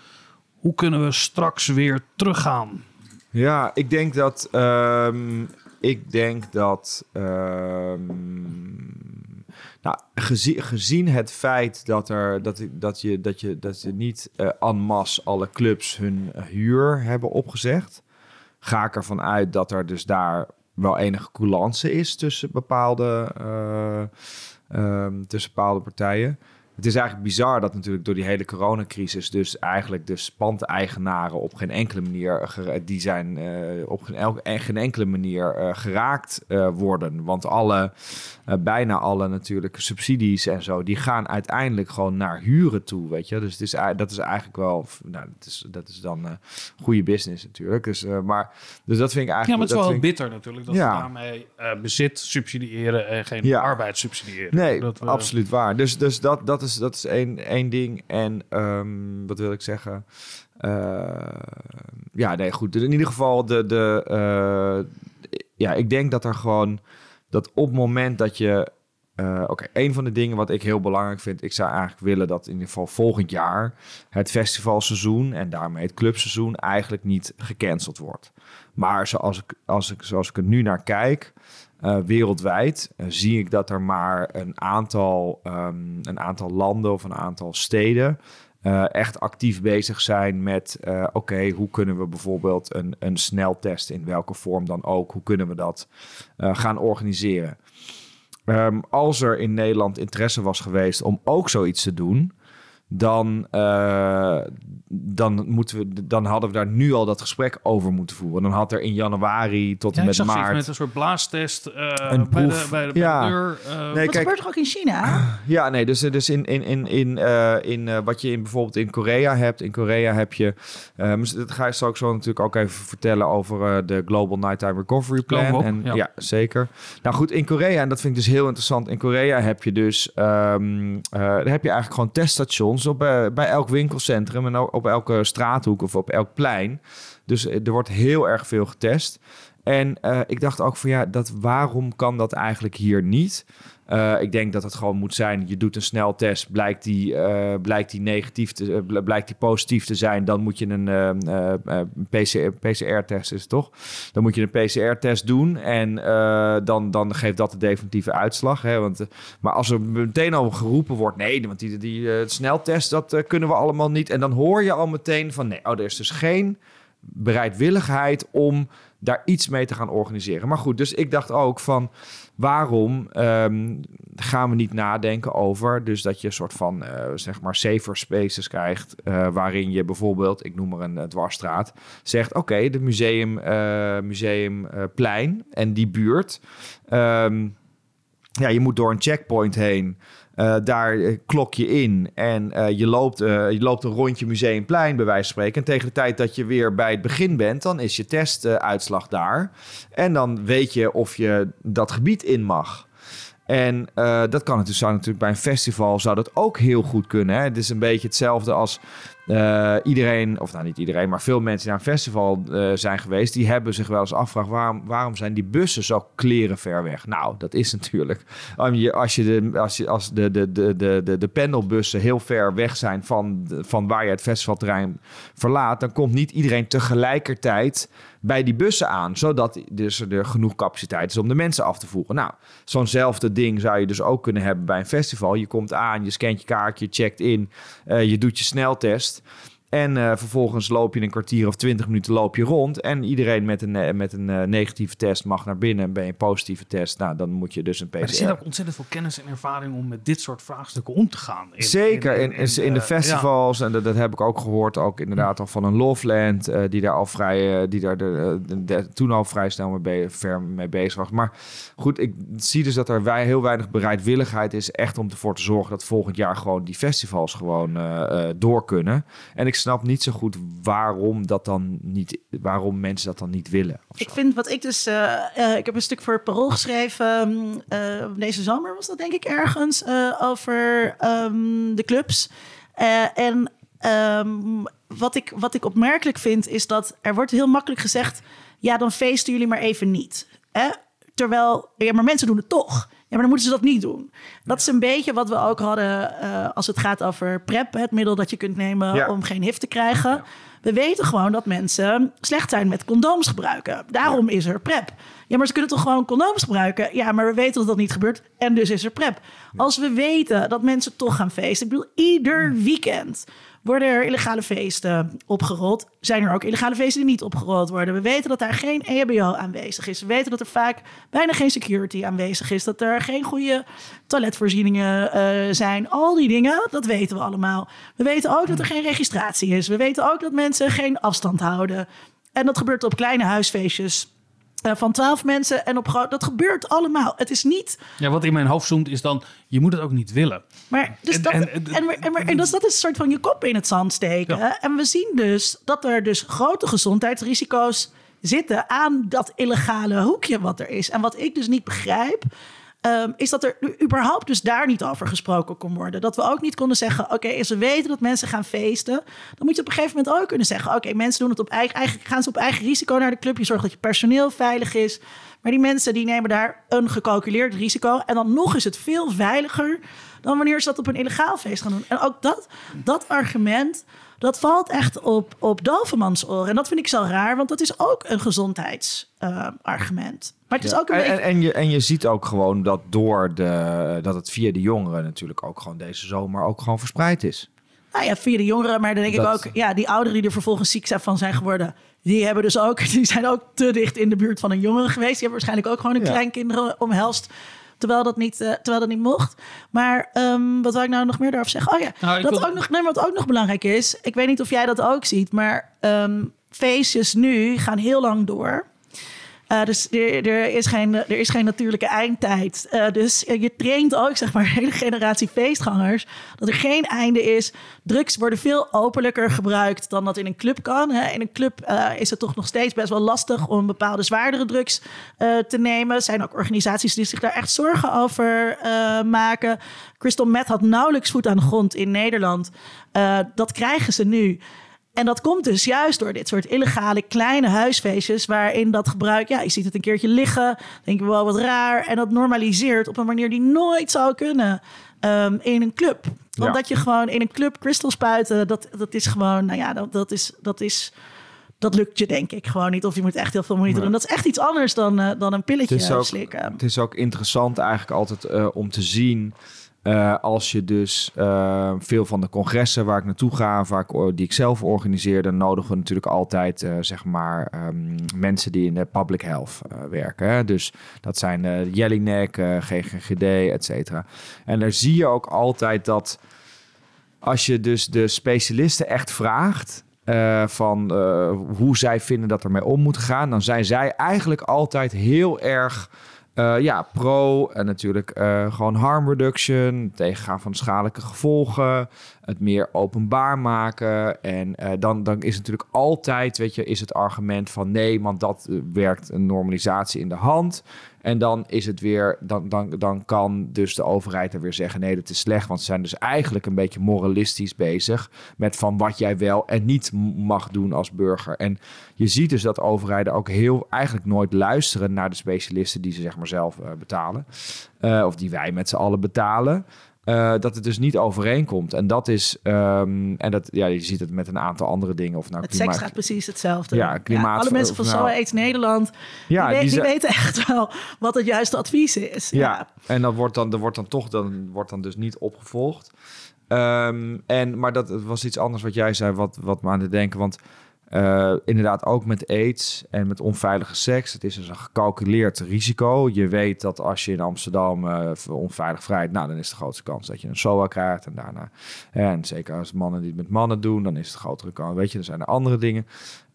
hoe kunnen we straks weer teruggaan? Ja, ik denk dat, um, ik denk dat um, nou, gezien, het feit dat, er, dat, dat, je, dat, je, dat je niet uh, en masse alle clubs hun huur hebben opgezegd, ga ik ervan uit dat er dus daar wel enige coulance is tussen bepaalde, uh, um, tussen bepaalde partijen. Het is eigenlijk bizar dat natuurlijk door die hele coronacrisis dus eigenlijk de pandeigenaren op geen enkele manier die zijn uh, op geen, geen, enkele manier uh, geraakt uh, worden. Want alle, bijna alle natuurlijke subsidies en zo, die gaan uiteindelijk gewoon naar huren toe, weet je. Dus het is, dat is eigenlijk wel, nou, dat is, dat is dan goede business natuurlijk. Dus, maar, dus dat vind ik eigenlijk... Ja, maar het is wel heel bitter natuurlijk, dat ja. we daarmee bezit subsidiëren en geen ja. arbeid subsidiëren. Nee, dat absoluut waar. Dus, dus dat, dat is, dat is één, één ding. En um, wat wil ik zeggen? Uh, ja, nee, goed. In ieder geval, de, de, uh, ja, ik denk dat er gewoon dat op het moment dat je. Uh, Oké, een van de dingen wat ik heel belangrijk vind, ik zou eigenlijk willen dat in ieder geval volgend jaar het festivalseizoen en daarmee het clubseizoen eigenlijk niet gecanceld wordt. Maar zoals ik, als ik, zoals ik er nu naar kijk, uh, wereldwijd uh, zie ik dat er maar een aantal, um, een aantal landen of een aantal steden uh, echt actief bezig zijn met: oké, hoe kunnen we bijvoorbeeld een, een sneltest in welke vorm dan ook, hoe kunnen we dat gaan organiseren? Um, als er in Nederland interesse was geweest om ook zoiets te doen, dan, dan, moeten we, dan hadden we daar nu al dat gesprek over moeten voeren. Dan had er in januari tot en met maart... met een soort blaastest uh, een bij, de, bij, de, bij ja. de deur. Uh, nee, dat gebeurt toch ook in China? Ja, nee, dus, dus in, in, in, in, in wat je in, bijvoorbeeld in Korea hebt. In Korea heb je... dat ga ik straks zo natuurlijk ook even vertellen over de Global Nighttime Recovery Plan. en, ja. ja. zeker. Nou goed, in Korea, en dat vind ik dus heel interessant. In Korea heb je dus... Um, daar heb je eigenlijk gewoon teststations op, uh, bij elk winkelcentrum en op elke straathoek of op elk plein. Dus er wordt heel erg veel getest. En uh, ik dacht ook van ja, dat, waarom kan dat eigenlijk hier niet? Uh, ik denk dat het gewoon moet zijn, je doet een sneltest, blijkt die, uh, blijkt die negatief te, uh, blijkt die positief te zijn, dan moet je een PCR, PCR-test, is toch? Dan moet je een PCR-test doen en dan, dan geeft dat de definitieve uitslag. Hè? Want, maar als er meteen al geroepen wordt, nee, want die, die sneltest, dat kunnen we allemaal niet. En dan hoor je al meteen van, nee, oh, er is dus geen bereidwilligheid om daar iets mee te gaan organiseren. Maar goed, dus ik dacht ook van waarom um, gaan we niet nadenken over dus dat je een soort van uh, zeg maar safer spaces krijgt uh, waarin je bijvoorbeeld, ik noem maar een uh, dwarsstraat, zegt oké, de museum, museumplein en die buurt. Um, ja, je moet door een checkpoint heen. Uh, daar eh, klok je in en uh, je, loopt, je loopt een rondje museumplein bij wijze van spreken. En tegen de tijd dat je weer bij het begin bent, dan is je testuitslag daar. En dan weet je of je dat gebied in mag. En eh, dat kan natuurlijk, zou natuurlijk bij een festival zou dat ook heel goed kunnen. Hè? Het is een beetje hetzelfde als eh, iedereen, of nou niet iedereen, maar veel mensen naar een festival eh, zijn geweest, die hebben zich wel eens afgevraagd waarom, waarom zijn die bussen zo kleren ver weg? Nou, dat is natuurlijk als, je de, als, je, als de, de, de, de, de, de pendelbussen heel ver weg zijn van, van waar je het festivalterrein verlaat, dan komt niet iedereen tegelijkertijd bij die bussen aan, zodat dus er genoeg capaciteit is om de mensen af te voeren. Nou, zo'nzelfde ding zou je dus ook kunnen hebben bij een festival. Je komt aan, je scant je kaartje, je checkt in, eh, je doet je sneltest. En eh, vervolgens loop je een kwartier of twintig minuten loop je rond. En iedereen met een, eh, met een eh, negatieve test mag naar binnen. En ben je een positieve test, nou, dan moet je dus een Maar er zit PCR. ook ontzettend veel kennis en ervaring om met dit soort vraagstukken om te gaan. In- Zeker, in, in, in de festivals, en dat, dat heb ik ook gehoord, ook inderdaad al van een Loveland, die daar al vrij, die daar de, de- de- toen al vrij snel mee, be- ver mee bezig was. Maar goed, ik zie dus dat er wij, heel weinig bereidwilligheid is, echt om ervoor te zorgen dat volgend jaar gewoon die festivals gewoon door kunnen. En ik snap niet zo goed waarom dat dan niet, waarom mensen dat dan niet willen. Ik vind wat ik dus. eh, eh, ik heb een stuk voor het Parool geschreven. mm, eh, deze zomer was dat denk ik ergens. over ehm, de clubs. En ehm, wat, ik, wat ik opmerkelijk vind is dat er wordt heel makkelijk gezegd. Ja, dan feesten jullie maar even niet. Hè? Terwijl, ja, maar mensen doen het toch. Ja, maar dan moeten ze dat niet doen. Dat is een beetje wat we ook hadden eh, als het gaat over PrEP. Het middel dat je kunt nemen om geen HIV te krijgen. We weten gewoon dat mensen slecht zijn met condooms gebruiken. Daarom is er PrEP. Ja, maar ze kunnen toch gewoon condooms gebruiken? Ja, maar we weten dat dat niet gebeurt en dus is er PrEP. Als we weten dat mensen toch gaan feesten... Ik bedoel, ieder weekend worden er illegale feesten opgerold. Zijn er ook illegale feesten die niet opgerold worden. We weten dat daar geen EHBO aanwezig is. We weten dat er vaak bijna geen security aanwezig is. Dat er geen goede toiletvoorzieningen eh, zijn. Al die dingen, dat weten we allemaal. We weten ook dat er geen registratie is. We weten ook dat mensen geen afstand houden. En dat gebeurt op kleine huisfeestjes van twaalf mensen. En op dat gebeurt allemaal. Het is niet Ja, wat in mijn hoofd zoomt is dan, je moet het ook niet willen. maar, dus En- dat, en- en, en- en, en, en dus dat is een soort van je kop in het zand steken. Ja. En we zien dus dat er dus grote gezondheidsrisico's zitten aan dat illegale hoekje wat er is. En wat ik dus niet begrijp, ehm, is dat er überhaupt dus daar niet over gesproken kon worden. Dat we ook niet konden zeggen, oké, als we weten dat mensen gaan feesten, dan moet je op een gegeven moment ook kunnen zeggen, oké, mensen doen het op eigen, eigen, gaan ze op eigen risico naar de club. Je zorgt dat je personeel veilig is. Maar die mensen die nemen daar een gecalculeerd risico. En dan nog is het veel veiliger dan wanneer ze dat op een illegaal feest gaan doen. En ook dat, dat argument, dat valt echt op, op dovenmans oren. En dat vind ik zo raar, want dat is ook een gezondheidsargument. Maar het is Ja. ook een en, beetje... en, en, je, en je ziet ook gewoon dat door de dat het via de jongeren natuurlijk ook gewoon deze zomer ook gewoon verspreid is. Nou ja, via de jongeren, maar dan denk Dat- ik ook... Ja, die ouderen die er vervolgens ziek zijn van zijn geworden... die hebben dus ook... die zijn ook te dicht in de buurt van een jongere geweest. Die hebben waarschijnlijk ook gewoon een Ja. kleinkinderen omhelst... Terwijl dat, niet, eh, terwijl dat niet mocht. Maar ehm, wat wil ik nou nog meer daarover zeggen? Oh ja, Nou, dat wil- ook nog, nee, wat ook nog belangrijk is... Ik weet niet of jij dat ook ziet, maar ehm, feestjes nu gaan heel lang door... Eh, dus er, is geen, er is geen natuurlijke eindtijd. Eh, dus eh, je traint ook zeg maar, een hele generatie feestgangers. Dat er geen einde is. Drugs worden veel openlijker gebruikt dan dat in een club kan. Hè. In een club is het toch nog steeds best wel lastig om bepaalde zwaardere drugs te nemen. Er zijn ook organisaties die zich daar echt zorgen over maken. Crystal Meth had nauwelijks voet aan de grond in Nederland. Dat krijgen ze nu. En dat komt dus juist door dit soort illegale kleine huisfeestjes... waarin dat gebruik, ja, je ziet het een keertje liggen... denk je wel wat raar... en dat normaliseert op een manier die nooit zou kunnen ehm, in een club. Ja. Omdat je gewoon in een club crystal spuiten... dat, dat is gewoon, nou ja, dat, dat is... Dat is dat lukt je denk ik gewoon niet. Of je moet echt heel veel moeite Nee. doen. Dat is echt iets anders dan, eh, dan een pilletje Het is ook, slikken. het is ook interessant eigenlijk altijd eh, om te zien. Eh, als je dus eh, veel van de congressen waar ik naartoe ga, or- die ik zelf organiseer, dan nodigen we natuurlijk altijd eh, zeg maar ehm, mensen die in de public health werken. Hè? Dus dat zijn eh Jellinek, GGGD, et cetera. En daar zie je ook altijd dat als je dus de specialisten echt vraagt. van hoe zij vinden dat ermee om moet gaan, dan zijn zij eigenlijk altijd heel erg eh, ja, pro en natuurlijk eh, gewoon harm reduction, tegengaan van schadelijke gevolgen, het meer openbaar maken. En eh, dan, dan is natuurlijk altijd, weet je, is het argument van nee, want dat werkt een normalisatie in de hand. En dan is het weer, dan, dan, dan kan dus de overheid er weer zeggen: nee, dat is slecht. Want ze zijn dus eigenlijk een beetje moralistisch bezig met van wat jij wel en niet mag doen als burger. En je ziet dus dat overheden ook heel eigenlijk nooit luisteren naar de specialisten die ze zeg maar zelf eh, betalen. Eh, of die wij met z'n allen betalen. Eh, dat het dus niet overeenkomt. En dat is, ehm, en dat, ja, je ziet het met een aantal andere dingen. Of nou Het klimaat- seks gaat precies hetzelfde. Ja, klimaat- alle mensen van nou- Aids Nederland, Ja, die, weten echt wel wat het juiste advies is. Ja, en dat wordt dan, dat wordt dan toch dan, wordt dan dus niet opgevolgd. Ehm, en, maar dat was iets anders wat jij zei, wat, wat me aan het denken. Want eh, inderdaad, ook met aids en met onveilige seks, het is dus een gecalculeerd risico. Je weet dat als je in Amsterdam eh, onveilig vrijt, nou, dan is de grootste kans dat je een SOA krijgt. En daarna, en zeker als mannen die het met mannen doen, dan is het grotere kans. Weet je, er zijn er andere dingen.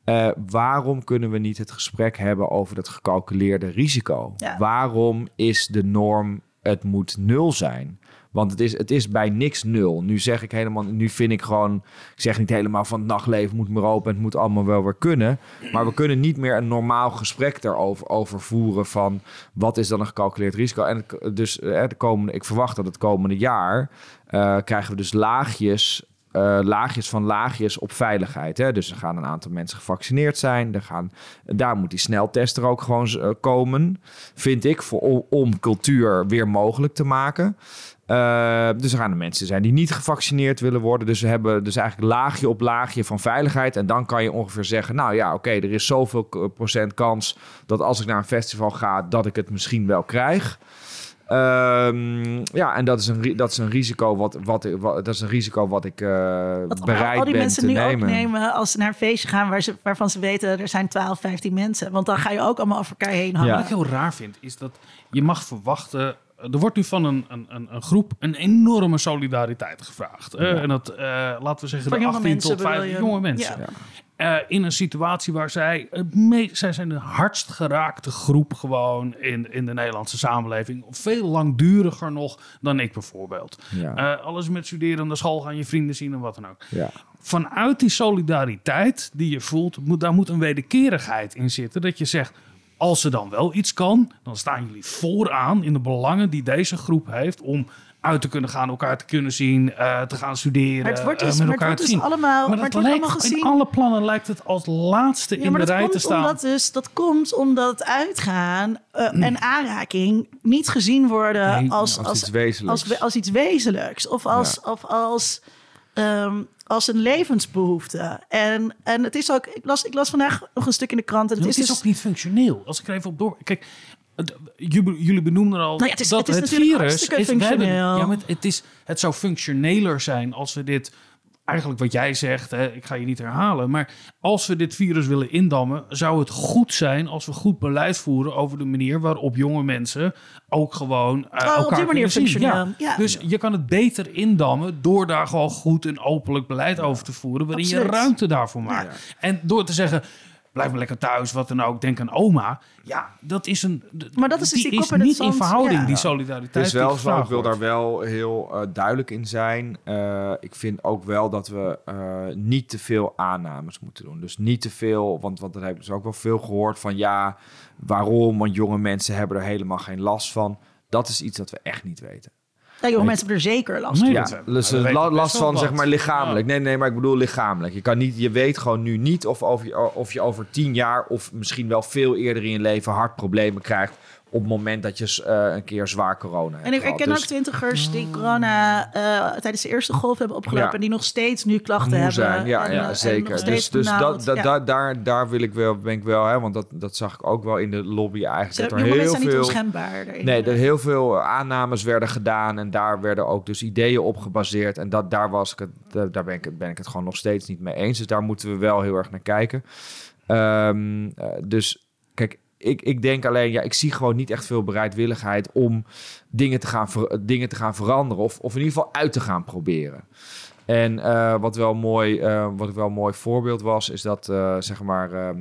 Eh, waarom kunnen we niet het gesprek hebben over dat gecalculeerde risico? Ja. Waarom is de norm het moet nul zijn? Want het is, het is bij niks nul. Nu zeg ik helemaal, nu vind ik gewoon, ik zeg niet helemaal van het nachtleven moet maar open en het moet allemaal wel weer kunnen. Maar we kunnen niet meer een normaal gesprek daarover over voeren van wat is dan een gecalculeerd risico. En dus eh, de komende, ik verwacht dat het komende jaar eh, krijgen we dus laagjes eh, laagjes van laagjes op veiligheid. Hè? Dus er gaan een aantal mensen gevaccineerd zijn. Er gaan, daar moet die sneltest er ook gewoon komen, vind ik, voor, om cultuur weer mogelijk te maken. Eh, dus er gaan er mensen zijn die niet gevaccineerd willen worden. Dus we hebben dus eigenlijk laagje op laagje van veiligheid. En dan kan je ongeveer zeggen, nou ja, oké, er is zoveel procent kans dat als ik naar een festival ga, dat ik het misschien wel krijg. Ehm, ja, en dat is een, dat is een risico wat, wat, wat dat is een risico wat ik eh, Wat bereid al die ben mensen te nu nemen. ook nemen als ze naar een feestje gaan waar ze, waarvan ze weten er zijn 12, 15 mensen. Want dan ga je ook allemaal over elkaar heen hangen. Ja. Wat ik heel raar vind, is dat je mag verwachten... Er wordt nu van een, een, een, groep een enorme solidariteit gevraagd. Eh, En dat, eh, laten we zeggen, Van de jonge 18 mensen tot bedoel 50 je? jonge mensen. Ja. Eh, in een situatie waar zij, zij zijn de hardst geraakte groep gewoon in, in de Nederlandse samenleving. Veel langduriger nog dan ik bijvoorbeeld. Ja. Alles met studeren, naar school gaan, je vrienden zien en wat dan ook ja. vanuit die solidariteit die je voelt, moet, daar moet een wederkerigheid in zitten. Dat je zegt, als er dan wel iets kan, dan staan jullie vooraan in de belangen die deze groep heeft om uit te kunnen gaan, elkaar te kunnen zien, eh, te gaan studeren, Maar het wordt eh, dus, met maar het elkaar wordt te dus zien. allemaal, maar maar het lijkt, allemaal in gezien. alle plannen lijkt het als laatste Ja, in de dat rij te komt, staan. omdat dus, dat komt omdat uitgaan eh, Hmm. en aanraking niet gezien worden Nee, als, als als, iets wezenlijks. Als, we- als iets wezenlijks. Of als, of als, ehm, als een levensbehoefte. En, en het is ook, ik las, ik las vandaag nog een stuk in de krant. En het, het is, is dus, ook niet functioneel. Als ik er even op door... Kijk, jullie, benoemden al Nou ja, het is- dat het is het, natuurlijk virus... Is, hebben- ja, maar het is, het zou functioneler zijn als we dit... Eigenlijk wat jij zegt, hè, ik ga je niet herhalen... maar als we dit virus willen indammen... zou het goed zijn als we goed beleid voeren... over de manier waarop jonge mensen ook gewoon eh, Oh, op elkaar die manier kunnen zien. functioneel. Ja. Ja. Dus je kan het beter indammen... door daar gewoon goed en openlijk beleid over te voeren... waarin je Absoluut. ruimte daarvoor maakt. En door te zeggen... Blijf maar lekker thuis, wat dan ook. Denk aan oma. Ja, dat is een. Maar dat is dus die in het niet in verhouding, ja. die Het solidariteit. is die wel zo, ik wil daar wel heel eh, duidelijk in zijn. Eh, ik vind ook wel dat we eh, niet te veel aannames moeten doen. Dus niet te veel, want, want dat heb ik dus ook wel veel gehoord van ja, waarom? Want jonge mensen hebben er helemaal geen last van. Dat is iets dat we echt niet weten. Ja, jonge mensen hebben er zeker last Nee, van. Ja, dus eh, la- last van zeg maar lichamelijk. Nee, nee, maar ik bedoel lichamelijk. Je, kan niet, je weet gewoon nu niet of, over of je over tien jaar of misschien wel veel eerder in je leven hartproblemen krijgt op het moment dat je eh, een keer zwaar corona hebt En ik, ik ken Dus- ook twintigers die corona eh, tijdens de eerste golf hebben opgelopen... Ja. en die nog steeds nu klachten moe hebben. Ja, en, ja eh, en zeker. Dus, dus dat, dat, Ja. daar, daar, daar wil ik wel, ben ik wel, hè, want dat, dat zag ik ook wel in de lobby eigenlijk. Dat er heel niet veel, onschendbaar. daarin. nee, er heel veel aannames werden gedaan en daar werden ook dus ideeën op gebaseerd. En dat, daar, was ik het, daar ben, ik, het- ben ik het gewoon nog steeds niet mee eens. Dus daar moeten we wel heel erg naar kijken. Ehm, eh, dus kijk, ik, ik denk alleen, ja, ik zie gewoon niet echt veel bereidwilligheid om dingen te gaan, dingen te gaan veranderen. Of, of in ieder geval uit te gaan proberen. En eh, wat, wel mooi, eh, wat wel een mooi voorbeeld was, is dat uh, zeg maar ehm,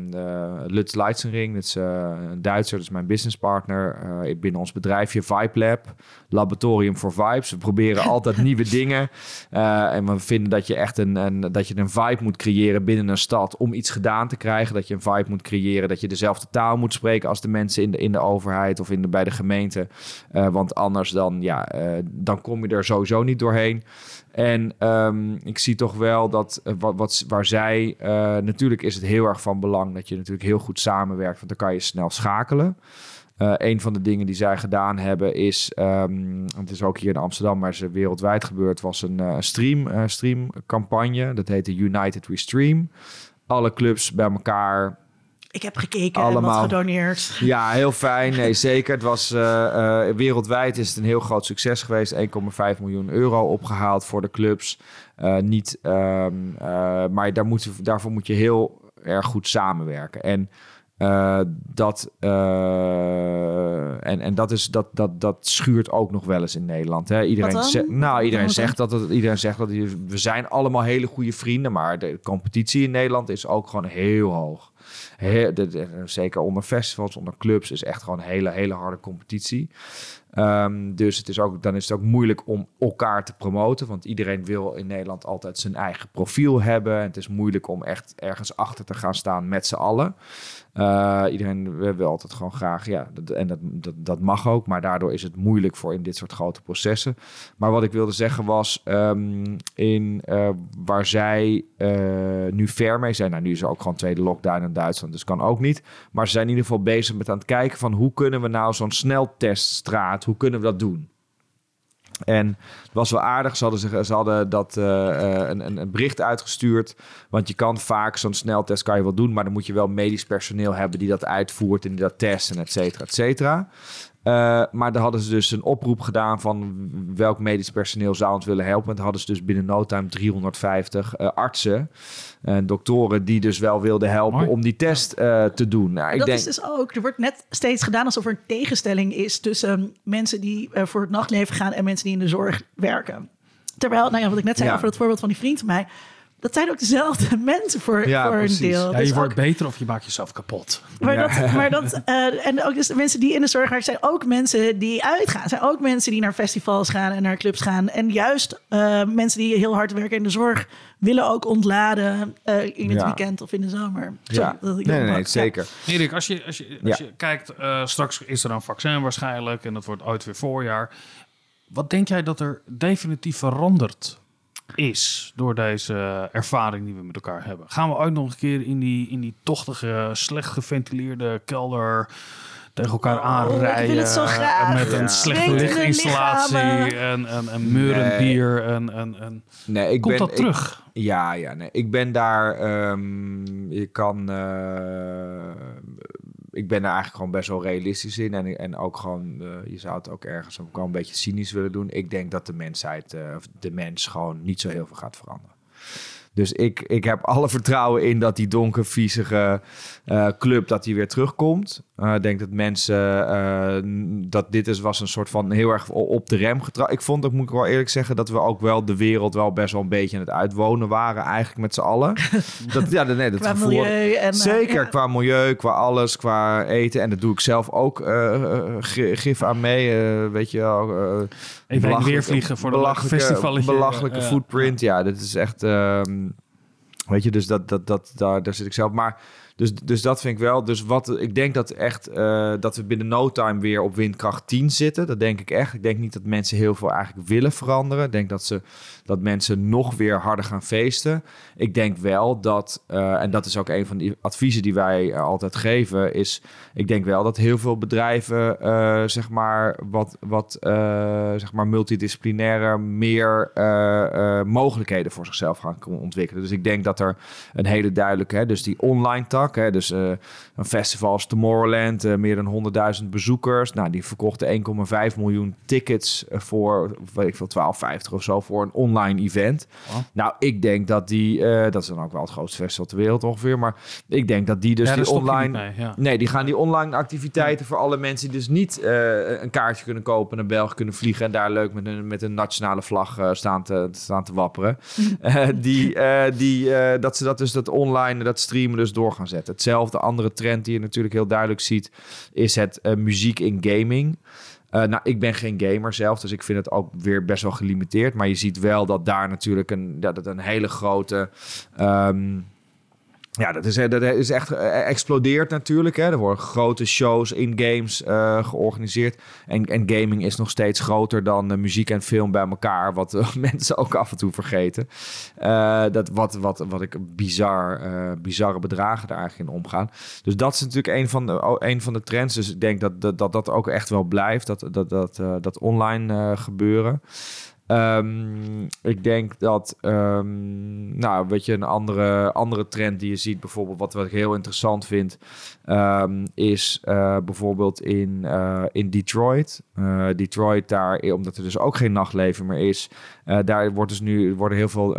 Lutz Leitzenring, dat is een Duitser, dat is mijn businesspartner binnen ons bedrijfje Vibe Lab, laboratorium voor vibes. We proberen altijd nieuwe dingen en we vinden dat je echt een, een, dat je een vibe moet creëren binnen een stad om iets gedaan te krijgen. Dat je een vibe moet creëren, dat je dezelfde taal moet spreken als de mensen in de, in de overheid of in de, bij de gemeente. want anders dan, ja, dan kom je er sowieso niet doorheen. En um, ik zie toch wel dat uh, wat, waar zij, uh, natuurlijk is het heel erg van belang dat je natuurlijk heel goed samenwerkt, want dan kan je snel schakelen. Uh, een van de dingen die zij gedaan hebben is, um, het is ook hier in Amsterdam, maar is wereldwijd gebeurd, was een stream, streamcampagne. Dat heette United We Stream. Alle clubs bij elkaar ik heb gekeken Allemaal. en wat gedoneerd. Ja, heel fijn. Nee, zeker. Het was uh, uh, wereldwijd is het een heel groot succes geweest. 1,5 miljoen euro opgehaald voor de clubs. Uh, niet, um, maar daar moet, daarvoor moet je heel erg goed samenwerken. En dat, en, en dat, is, dat, dat, dat schuurt ook nog wel eens in Nederland. Hè? Iedereen, zegt, nou, iedereen, zegt dat iedereen zegt dat we zijn allemaal hele goede vrienden, maar de competitie in Nederland is ook gewoon heel hoog zeker onder festivals, onder clubs, is echt gewoon een hele, hele harde competitie. Um, dus het is ook, dan is het ook moeilijk om elkaar te promoten. Want iedereen wil in Nederland altijd zijn eigen profiel hebben. En het is moeilijk om echt ergens achter te gaan staan met z'n allen. Uh, iedereen wil altijd gewoon graag, ja, dat, en dat, dat, mag ook, maar daardoor is het moeilijk voor in dit soort grote processen. Maar wat ik wilde zeggen was, um, in, uh, waar zij uh, nu ver mee zijn, nou nu is er ook gewoon tweede lockdown in Duitsland, dus kan ook niet. Maar ze zijn in ieder geval bezig met aan het kijken van hoe kunnen we nou zo'n snelteststraat, hoe kunnen we dat doen? En het was wel aardig. Ze hadden, ze hadden dat, uh, een, een, bericht uitgestuurd. Want je kan vaak zo'n sneltest kan je wel doen. Maar dan moet je wel medisch personeel hebben die dat uitvoert en die dat testen, et cetera, et cetera. Uh, maar daar hadden ze dus een oproep gedaan van welk medisch personeel zou ons willen helpen. En dan hadden ze dus binnen no time 350 uh, artsen en doktoren die dus wel wilden helpen om die test uh, te doen. Nou, ik dat denk... is dus ook, er wordt net steeds gedaan alsof er een tegenstelling is tussen mensen die voor het nachtleven gaan en mensen die in de zorg werken. Terwijl, nou ja, wat ik net zei over het voorbeeld van die vriend van mij dat zijn ook dezelfde mensen voor, ja, voor een deel. Ja, je dus wordt beter of je maakt jezelf kapot. Maar dat, maar dat uh, en ook dus de mensen die in de zorg werken, zijn ook mensen die uitgaan. Zijn ook mensen die naar festivals gaan en naar clubs gaan. En juist uh, mensen die heel hard werken in de zorg willen ook ontladen uh, in het weekend of in de zomer. ja, nee, nee, nee, zeker. Erik, als je, als je, als je kijkt, straks is er een vaccin waarschijnlijk en dat wordt ooit weer voorjaar. Wat denk jij dat er definitief verandert is door deze ervaring die we met elkaar hebben. Gaan we ooit nog een keer in die, in die tochtige, slecht geventileerde kelder tegen elkaar oh, aanrijden. Met een slechte lichtinstallatie en, en, en meurend bier. En, en, en... Nee, ik Komt ben, dat terug? ja, ja nee. ik ben daar... Um, je kan... Uh, ik ben er eigenlijk gewoon best wel realistisch in. En, en ook gewoon, uh, je zou het ook ergens ook wel een beetje cynisch willen doen. Ik denk dat de mensheid, uh, de mens gewoon niet zo heel veel gaat veranderen. Dus ik, ik heb alle vertrouwen in dat die donker, viezige uh, club dat die weer terugkomt. Uh, ik denk dat mensen uh, dat dit is, was een soort van heel erg op de rem getrapt. Ik vond, dat moet ik wel eerlijk zeggen, dat we ook wel de wereld wel best wel een beetje aan het uitwonen waren, eigenlijk met z'n allen. dat, ja, nee, dat qua gevoel, milieu en zeker qua milieu, qua alles, qua eten. En dat doe ik zelf ook gif aan mee. weet je wel. Even weer vliegen voor de belachelijke. Belachelijke footprint. Ja, dit is echt. Weet je, dus dat, dat, dat, daar, daar zit ik zelf. Maar dus, dus dat vind ik wel. Dus wat ik denk dat echt uh, dat we binnen no time weer op windkracht 10 zitten. Dat denk ik echt. Ik denk niet dat mensen heel veel eigenlijk willen veranderen. Ik denk dat ze dat mensen nog weer harder gaan feesten. Ik denk wel dat, uh, en dat is ook een van die adviezen die wij uh, altijd geven, is ik denk wel dat heel veel bedrijven, zeg maar, wat, wat zeg maar multidisciplinaire meer mogelijkheden voor zichzelf gaan ontwikkelen. Dus ik denk dat er een hele duidelijke, hè, dus die online tak Hè. Dus eh, een festival als Tomorrowland, eh, meer dan 100.000 bezoekers. Nou, die verkochten 1,5 miljoen tickets eh, voor, weet ik veel, 12,50 of zo voor een online event. Wow. Nou, ik denk dat die, eh, dat is dan ook wel het grootste festival ter wereld ongeveer, maar ik denk dat die dus ja, die online... niet mee, ja. Nee, die gaan die online activiteiten voor alle mensen die dus niet eh, een kaartje kunnen kopen, naar België kunnen vliegen en daar leuk met een, met een nationale vlag eh, staan, te, staan te wapperen. Eh, die, eh, die, eh, dat ze dat dus dat online, dat streamen dus door gaan zetten. Hetzelfde andere trend die je natuurlijk heel duidelijk ziet, is het eh, muziek in gaming. Eh, nou, ik ben geen gamer zelf, dus ik vind het ook weer best wel gelimiteerd. Maar je ziet wel dat daar natuurlijk een, dat een hele grote. ehm, ja, dat is, eh, dat is echt eh, explodeert natuurlijk. Hè. Er worden grote shows in games eh, georganiseerd. En, en gaming is nog steeds groter dan eh, muziek en film bij elkaar. Wat eh, mensen ook af en toe vergeten. Eh, dat wat, wat, wat ik bizar, eh, bizarre bedragen daar eigenlijk in omgaan. Dus dat is natuurlijk een van de, een van de trends. Dus ik denk dat dat, dat, dat ook echt wel blijft. Dat, dat, dat, eh, dat online eh, gebeuren. Ehm, ik denk dat, ehm, nou, weet je, een andere, andere trend die je ziet, bijvoorbeeld, wat, wat ik heel interessant vind, ehm, is eh, bijvoorbeeld in, eh, in Detroit. Eh, Detroit, daar, omdat er dus ook geen nachtleven meer is, daar wordt dus nu worden heel veel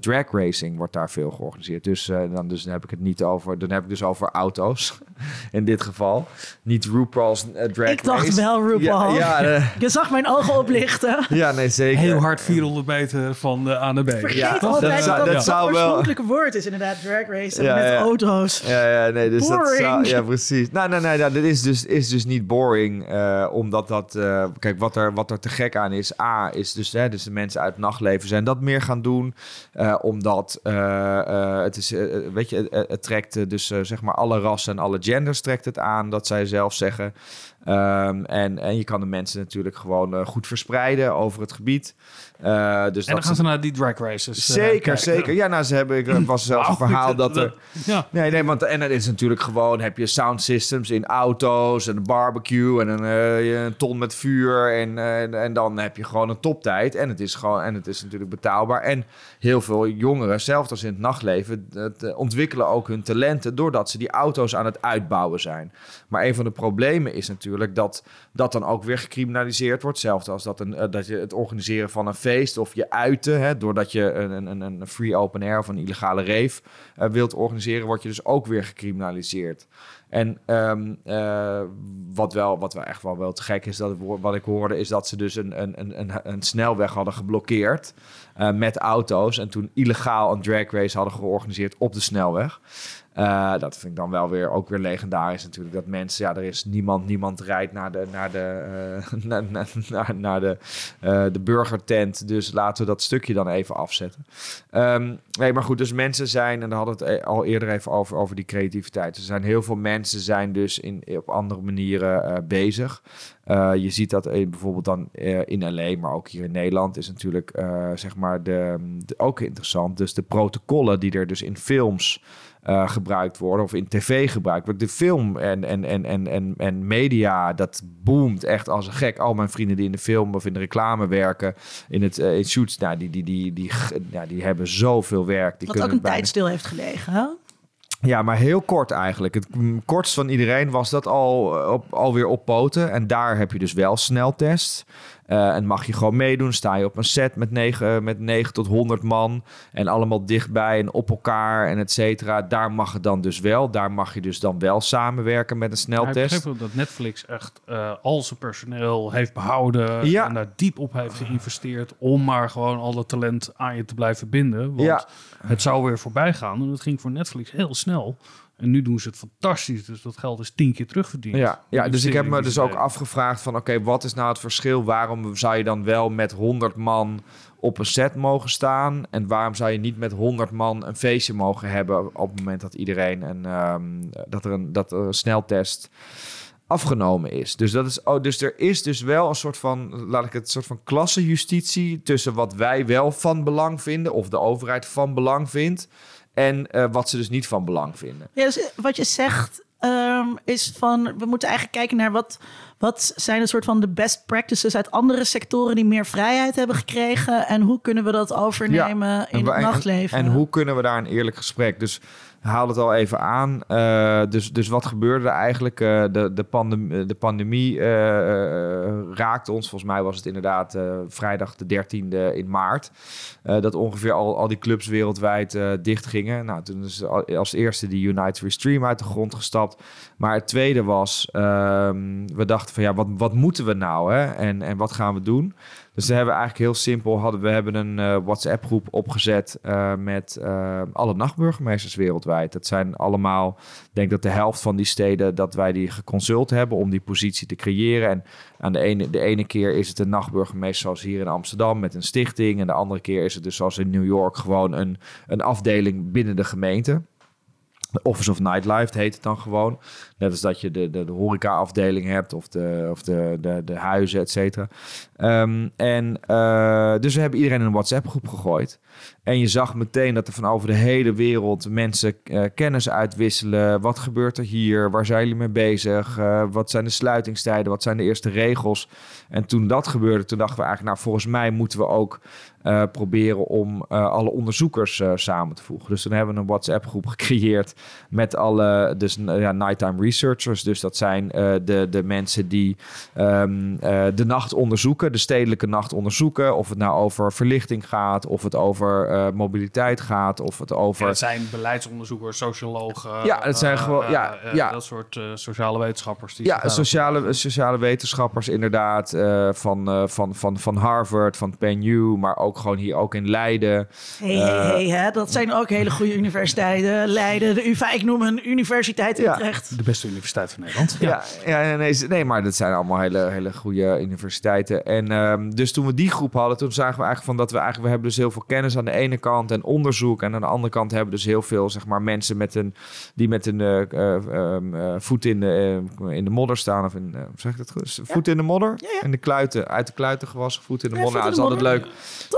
drag racing wordt daar veel georganiseerd. Dus, dan, dus dan heb ik het niet over, dan heb ik dus over auto's in dit geval. Niet RuPaul's drag Ik dacht race. wel RuPaul. Ja, ja, Je zag mijn ogen oplichten. ja, nee, zeker. Heel hard 400 meter van de A naar B. Vergeet Ja, altijd dat dat zou- dat, dat wel- oorspronkelijke woord is inderdaad drag racing Ja, met ja. auto's. Ja, ja, nee, dus dat Boring. zou, ja, precies. Nou, nee, nee, nou, dit is dus, is dus niet boring, eh, omdat dat, eh, kijk, wat er, wat er te gek aan is, A, is dus, hè, dus de mensen uit het nachtleven zijn dat meer gaan doen, eh, omdat eh, eh, het is, eh, weet je, het, het trekt eh, dus, eh, zeg maar, alle rassen en alle genders trekt het aan, dat zij zelf zeggen. Ehm, en, en je kan de mensen natuurlijk gewoon eh, goed verspreiden over het gebied. Eh, dus En dan gaan ze- ze naar die drag races. eh, Zeker, zeker. Ja, nou, ze hebben, ik was zelfs een verhaal dat er... Ja. Nee, nee, want en het is natuurlijk gewoon, heb je sound systems in auto's en een barbecue en een, eh, een ton met vuur en, eh, en dan heb je gewoon een toptijd en het is gewoon en het is natuurlijk betaalbaar en heel veel jongeren, zelfs als in het nachtleven, het, eh, ontwikkelen ook hun talenten doordat ze die auto's aan het uitbouwen zijn. Maar een van de problemen is natuurlijk dat dat dan ook weer gecriminaliseerd wordt, zelfs als dat, een, eh, dat je het organiseren van een feest of je uiten, hè, doordat je een, een, een free open air of een illegale rave eh, wilt organiseren, word je dus ook weer gecriminaliseerd. En ehm, eh, wat, wel, wat wel echt wel, wel te gek is, dat wat ik hoorde, is dat ze dus een, een, een, een, een snelweg hadden geblokkeerd eh, met auto's. En toen illegaal een drag race hadden georganiseerd op de snelweg. Eh, dat vind ik dan wel weer ook weer legendarisch natuurlijk. Dat mensen, ja, er is niemand, niemand rijdt naar de, naar de, eh, naar, naar, naar, de, eh, de burgertent. Dus laten we dat stukje dan even afzetten. Ehm, nee, maar goed, dus mensen zijn, en daar hadden we het al eerder even over, over die creativiteit. Er zijn heel veel mensen zijn dus in, op andere manieren bezig. Je ziet dat bijvoorbeeld dan in LA, maar ook hier in Nederland is natuurlijk zeg maar de- ook interessant. Dus de protocollen die er dus in films eh, gebruikt worden of in tv gebruikt wordt. De film en, en, en, en, en, en media, dat boomt echt als een gek. Al mijn vrienden die in de film of in de reclame werken, in het eh, in shoots, nou, die, die, die, die, die, ja, die hebben zoveel werk. Die Wat ook een bijna- tijd stil heeft gelegen. Hè? ja, maar heel kort eigenlijk. Het kortst van iedereen was dat al eh, op, alweer op poten. En daar heb je dus wel sneltest. Eh, en mag je gewoon meedoen. Sta je op een set met 9, met 9 tot 100 man. En allemaal dichtbij en op elkaar en et cetera. Daar mag het dan dus wel. Daar mag je dus dan wel samenwerken met een ik sneltest. begreep ook dat Netflix echt eh, al zijn personeel heeft behouden Ja. en daar diep op heeft geïnvesteerd om maar gewoon al dat talent aan je te blijven binden. Want Ja. het zou weer voorbij gaan en het ging voor Netflix heel snel. En nu doen ze het fantastisch, dus dat geld is tien keer terugverdiend. Ja, ja dus ik heb me dus ook afgevraagd van... oké, wat is nou het verschil? Waarom zou je dan wel met 100 man op een set mogen staan? En waarom zou je niet met 100 man een feestje mogen hebben... op het moment dat iedereen een, ehm, dat er een, dat er een sneltest afgenomen is. Dus, dat is oh, dus er is dus wel een soort van, laat ik het, een soort van klassenjustitie... tussen wat wij wel van belang vinden... of de overheid van belang vindt... en eh, wat ze dus niet van belang vinden. Ja, dus wat je zegt ehm, is van... we moeten eigenlijk kijken naar wat, wat zijn een soort van de best practices... uit andere sectoren die meer vrijheid hebben gekregen... en hoe kunnen we dat overnemen in het nachtleven. En, hoe kunnen we daar een eerlijk gesprek? Dus haalde het al even aan. Eh, dus, dus wat gebeurde er eigenlijk? Eh, de, de, pandem de pandemie eh, eh, raakte ons. Volgens mij was het inderdaad eh, vrijdag de 13e in maart. eh, dat ongeveer al, al die clubs wereldwijd eh, dicht gingen. Nou, toen is al- als eerste die United We Stream uit de grond gestapt. Maar het tweede was, ehm, we dachten van ja, wat, wat moeten we nou? Hè? En, en wat gaan we doen? Dus daar hebben we eigenlijk heel simpel, hadden, we hebben een eh, WhatsApp groep opgezet eh, met eh, alle nachtburgemeesters wereldwijd. Dat zijn allemaal, ik denk dat de helft van die steden, dat wij die geconsult hebben om die positie te creëren. En aan de ene, de ene keer is het een nachtburgemeester zoals hier in Amsterdam met een stichting. En de andere keer is het dus zoals in New York gewoon een, een afdeling binnen de gemeente. Office of Nightlife heet het dan gewoon. Net als dat je de, de, de horeca-afdeling hebt of de, of de, de, de huizen, et cetera. Ehm, en eh, dus we hebben iedereen in een WhatsApp-groep gegooid. En je zag meteen dat er van over de hele wereld mensen eh, kennis uitwisselen. Wat gebeurt er hier? Waar zijn jullie mee bezig? Eh, wat zijn de sluitingstijden? Wat zijn de eerste regels? En toen dat gebeurde, toen dachten we eigenlijk... nou, volgens mij moeten we ook eh, proberen om eh, alle onderzoekers eh, samen te voegen. Dus toen hebben we een WhatsApp-groep gecreëerd met alle dus, ja, nighttime researchers. Dus dat zijn de, de mensen die ehm, eh, de nacht onderzoeken, de stedelijke nacht onderzoeken. Of het nou over verlichting gaat, of het over mobiliteit gaat, of het over... Het zijn beleidsonderzoekers, sociologen. Ja, het zijn gewoon- ja, ja. Dat soort sociale wetenschappers. Die Ja, sociale, sociale wetenschappers inderdaad. van, van, van, van Harvard, van PenU, maar ook gewoon hier ook in Leiden. Hey, hey, hey, hè? dat zijn ook hele goede universiteiten. Leiden, de UvA, ik noem een universiteit in Ja. Utrecht. De beste universiteit van Nederland. Ja, ja, nee, nee, maar dat zijn allemaal hele, hele goede universiteiten. En ehm, dus toen we die groep hadden, toen zagen we eigenlijk van dat we eigenlijk, we hebben dus heel veel kennis aan de ene kant en onderzoek. En aan de andere kant hebben we dus heel veel, zeg maar, mensen met een, die met een eh, eh, ehm, eh, voet in de, eh, in de modder staan. Of in, eh, hoe zeg ik dat goed? Voet in de modder? Ja, ja. In de kluiten, uit de kluiten gewassen, voet in de Ja, modder. Nou, dat is altijd leuk.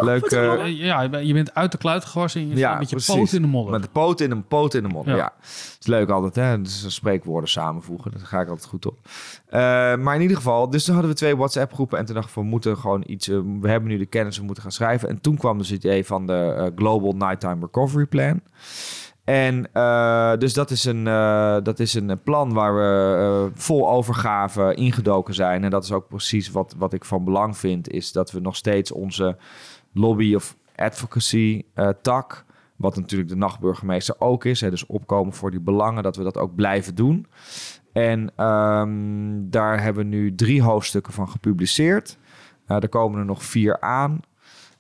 Leuk eh? Eh, Ja, je bent- uit de kluit gewassen en je staat met je precies. poot in de modder. Met de poot in de, poot in de modder, Ja. ja. Het is leuk altijd, hè? Dus spreekwoorden samenvoegen. Daar ga ik altijd goed op. Eh, maar in ieder geval, dus toen hadden we twee WhatsApp-groepen. En toen dachten we, we moeten gewoon iets... we hebben nu de kennis, we moeten gaan schrijven. En toen kwam dus het idee van de Global Nighttime Recovery Plan. En dus dat is, een, dat is een plan waar we vol overgave ingedoken zijn. En dat is ook precies wat, wat ik van belang vind, is dat we nog steeds onze lobby of advocacy eh, tak, wat natuurlijk de nachtburgemeester ook is, hè, dus opkomen voor die belangen, dat we dat ook blijven doen. En ehm, daar hebben we nu drie hoofdstukken van gepubliceerd. Eh, er komen er nog vier aan.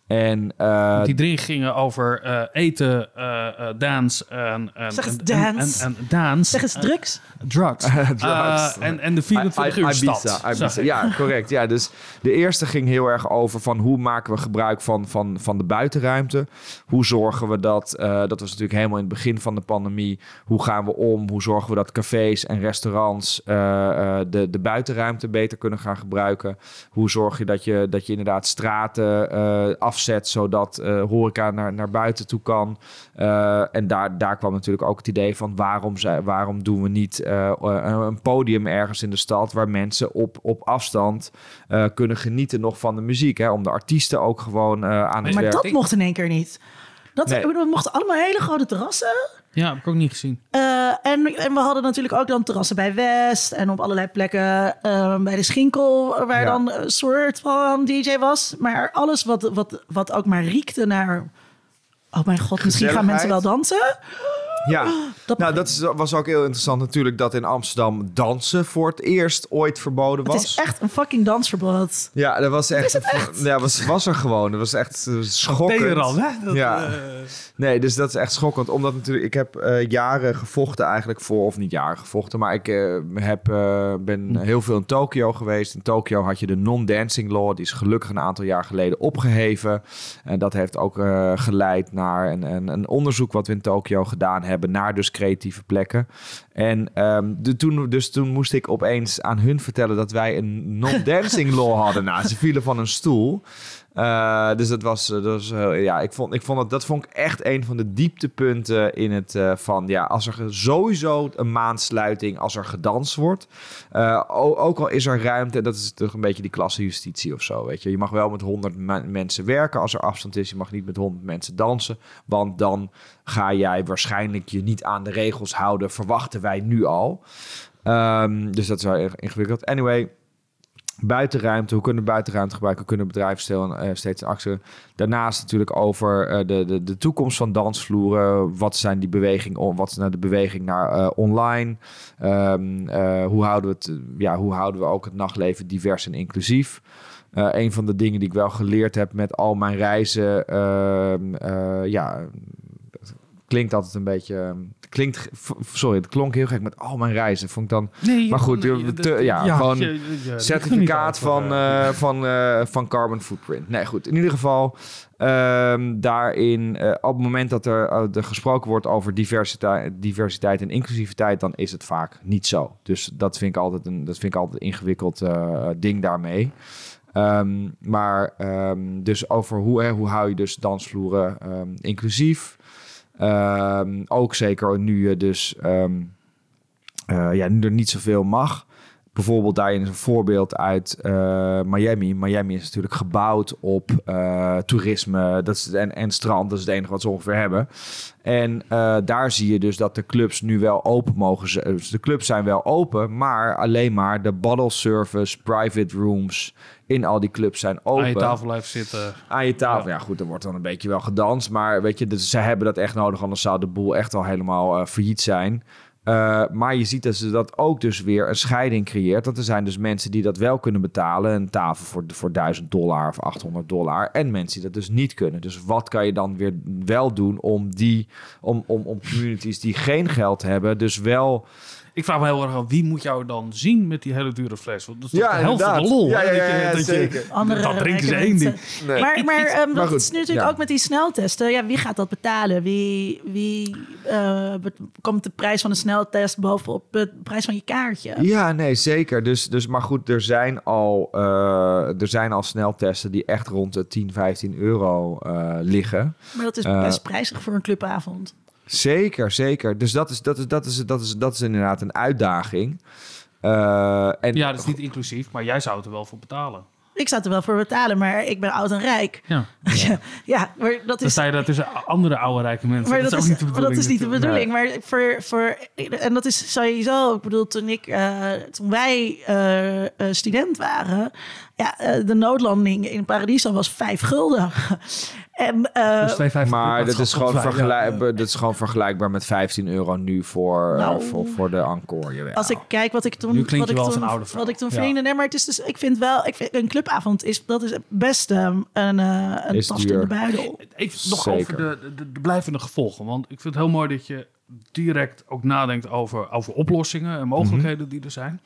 En eh, Die drie gingen over eh, eten, eh eh dance en, en, Zeg eens en, dance. En, en, en dance. Zeg eens drugs. drugs. Drugs. Eh, en, en de 24 I- uur I- stad. Ibiza. Ja, correct. Ja, dus de eerste ging heel erg over van hoe maken we gebruik van, van, van de buitenruimte. Hoe zorgen we dat, eh, dat was natuurlijk helemaal in het begin van de pandemie. Hoe gaan we om? Hoe zorgen we dat cafés en restaurants eh, eh, de, de buitenruimte beter kunnen gaan gebruiken? Hoe zorg je dat je, dat je inderdaad straten eh, afzet zodat eh, horeca naar, naar buiten toe kan? Eh, en daar, daar kwam natuurlijk ook het idee van waarom, zij, waarom doen we niet eh, een podium ergens in de stad waar mensen op, op afstand kunnen genieten nog van de muziek. Hè? Om de artiesten ook gewoon aan het Maar werk. dat mocht in één keer niet. Dat, Nee. We mochten allemaal hele grote terrassen. Ja, heb ik ook niet gezien. Eh, en, en we hadden natuurlijk ook dan terrassen bij West en op allerlei plekken eh, bij de Schinkel, waar Ja. dan een soort van DJ was. Maar alles wat, wat, wat ook maar riekte naar. Oh mijn god, misschien gaan mensen wel dansen. Ja, Dat- nou dat is, was ook heel interessant natuurlijk dat in Amsterdam dansen voor het eerst ooit verboden Het was. is echt een fucking dansverbod. Ja, dat was echt. het echt? Ja, was, was er gewoon. Dat was echt eh, schokkend. Teheran, hè? Dat, ja. eh, Nee, dus dat is echt schokkend. Omdat natuurlijk, ik heb eh, jaren gevochten eigenlijk voor, of niet jaren gevochten, maar ik eh, heb, ben heel veel in Tokio geweest. In Tokio had je de non-dancing law, die is gelukkig een aantal jaar geleden opgeheven. En dat heeft ook eh, geleid naar een, een, een onderzoek wat we in Tokio gedaan hebben, naar dus creatieve plekken. En ehm, de, toen, dus toen moest ik opeens aan hun vertellen dat wij een non-dancing law hadden. Nou, ze vielen van een stoel. Eh, dus dat was, dat was heel- ja, ik vond, ik vond dat, dat vond ik echt een van de dieptepunten in het eh, van, ja, als er sowieso een maandsluiting, als er gedanst wordt, eh, ook al is er ruimte, dat is toch een beetje die klassenjustitie of zo, weet je. Je mag wel met 100 me- mensen werken als er afstand is, je mag niet met 100 mensen dansen, want dan ga jij waarschijnlijk je niet aan de regels houden, verwachten wij nu al. Ehm, dus dat is wel erg ingewikkeld. Anyway, buitenruimte, hoe kunnen we buitenruimte gebruiken? Hoe kunnen bedrijven stel- eh, steeds actie? Daarnaast natuurlijk over eh, de, de, de toekomst van dansvloeren. Wat zijn die beweging, wat is nou de beweging naar eh, online? Ehm, eh, hoe, houden we het, ja, hoe houden we ook het nachtleven divers en inclusief? Eh, een van de dingen die ik wel geleerd heb met al mijn reizen, ehm, eh, ja, klinkt altijd een beetje, klinkt, sorry, het klonk heel gek met al mijn reizen. Vond ik dan Nee, Maar goed, nee, te- ja, gewoon certificaat van, eh, eh, van, eh, van carbon footprint. Nee, goed. In ieder geval, ehm, daarin, op het moment dat er, er gesproken wordt over diversiteit, diversiteit en inclusiviteit, dan is het vaak niet zo. Dus dat vind ik altijd een, dat vind ik altijd een ingewikkeld ding daarmee. Ehm, maar ehm, dus over hoe, hè, hoe hou je dus dansvloeren inclusief. Ehm, ook zeker nu je dus ehm, eh, ja, nu er niet zoveel mag. Bijvoorbeeld daarin is een voorbeeld uit eh, Miami. Miami is natuurlijk gebouwd op eh, toerisme dat is, en, en strand. Dat is het enige wat ze ongeveer hebben. En daar zie je dus dat de clubs nu wel open mogen. Dus de clubs zijn wel open, maar alleen maar de bottle service, private rooms in al die clubs zijn open. Aan je tafel blijven zitten. Aan je tafel. Ja, goed, er wordt dan een beetje wel gedanst. Maar weet je, dus ze hebben dat echt nodig. Anders zou de boel echt al helemaal eh, failliet zijn. Eh, maar je ziet dat ze dat ook dus weer een scheiding creëert. Dat er zijn dus mensen die dat wel kunnen betalen. Een tafel voor, voor 1000 dollar of 800 dollar. En mensen die dat dus niet kunnen. Dus wat kan je dan weer wel doen om die... Om, om, om communities die geen geld hebben... dus wel Ik vraag me heel erg af, wie moet jou dan zien met die hele dure fles? Want dat is toch Ja, de helft van de inderdaad. lol. Ja, ja, Dat je- ja, ja, dat je- zeker. Andere Dat drinken ze rijke één ding. Nee. Maar, maar, ehm, Maar dat goed, is nu natuurlijk ja. ook met die sneltesten. Ja, wie gaat dat betalen? Wie, wie eh, bet- komt de prijs van de sneltest bovenop de prijs van je kaartje? Ja, nee, zeker. Dus, dus, maar goed, er zijn, al, eh, er zijn al sneltesten die echt rond de 10, 15 euro eh, liggen. Maar dat is best prijzig voor een clubavond. Zeker, zeker. Dus dat is, dat is, dat is, dat is, dat is inderdaad een uitdaging. Eh, en Ja, dat is niet inclusief, maar jij zou het er wel voor betalen. Ik zou er wel voor betalen, maar ik ben oud en rijk. Ja. Ja, ja maar dat Dan is... sta je daar tussen andere oude rijke mensen. Maar dat, dat, is ook is, niet de maar bedoeling. dat is niet de bedoeling. Maar voor, voor, en dat is sowieso, ik bedoel, toen, ik, eh, toen wij eh, student waren, ja, eh, de noodlanding in Paradiso was vijf gulden. en eh, Dus 2,50 maar dat is, gewoon dat is gewoon vergelijkbaar met 15 euro nu voor, eh, Nou. voor, voor de encore. Jawel. als ik kijk wat ik toen, Nu wat je ik toen, een oude vrouw. wat ik toen Ja. verdiende. Nee, maar het is dus, ik vind wel, ik vind, een clubavond is, dat is best ehm, een, eh een Is tast in de buidel. Even nog Zeker. over de, de, de blijvende gevolgen. Want ik vind het heel mooi dat je direct ook nadenkt over, over oplossingen en mogelijkheden Mhm. die er zijn.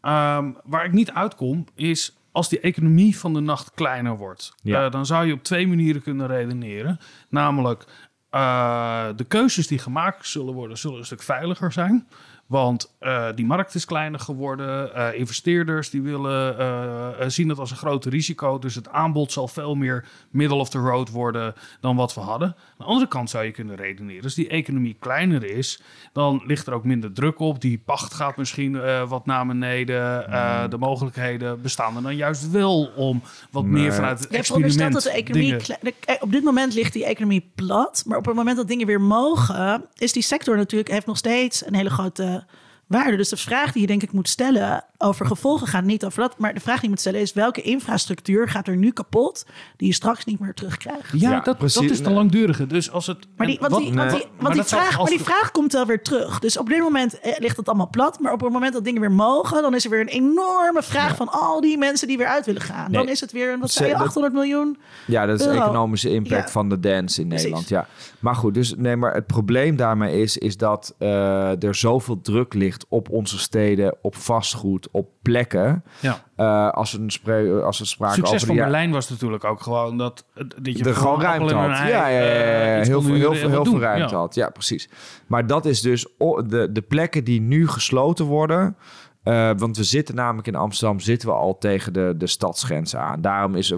Ehm, waar ik niet uitkom is als die economie van de nacht kleiner wordt. Ja. eh, dan zou je op twee manieren kunnen redeneren. Namelijk eh, de keuzes die gemaakt zullen worden, zullen een stuk veiliger zijn. Want eh, die markt is kleiner geworden. Eh, investeerders die willen eh, zien het als een groot risico. Dus het aanbod zal veel meer middle of the road worden dan wat we hadden. Aan de andere kant zou je kunnen redeneren. Als die economie kleiner is, dan ligt er ook minder druk op. Die pacht gaat misschien eh, wat naar beneden. Eh, de mogelijkheden bestaan er dan juist wel om wat Nee. meer vanuit het Ja, experiment dat de economie... op dit moment ligt die economie plat. Maar op het moment dat dingen weer mogen... is die sector natuurlijk... heeft nog steeds een hele grote waarde. Dus de vraag die je denk ik moet stellen... over gevolgen gaat niet over dat. Maar de vraag die je moet stellen is... welke infrastructuur gaat er nu kapot... die je straks niet meer terugkrijgt? Ja, Ja, dat, precies. dat is de langdurige. Dus als het. Maar die, want wat- die, want die, want Maar vraag, als maar die vraag komt wel weer terug. Dus op dit moment eh, ligt het allemaal plat. Maar op het moment dat dingen weer mogen... dan is er weer een enorme vraag van al die mensen die weer uit willen gaan. Dan is het weer, een wat Ze- zei je, dat- 800 miljoen? Ja, dat is de euro. economische impact Ja. van de dance in Precies. Nederland. Ja. Maar goed, dus nee, maar het probleem daarmee is, is dat eh, er zoveel druk ligt op onze steden, op vastgoed, op plekken. Ja. Eh, als een als we spraken Succes over van de, Berlijn was natuurlijk ook gewoon dat, dat je er gewoon ruimte had. Ja, ja, ja, ja, eh, heel, veel, heel, veel, heel veel ruimte Ja. had. Ja, precies. Maar dat is dus de, de plekken die nu gesloten worden. Uh, want we zitten namelijk in Amsterdam, zitten we al tegen de, de stadsgrenzen aan. Daarom is,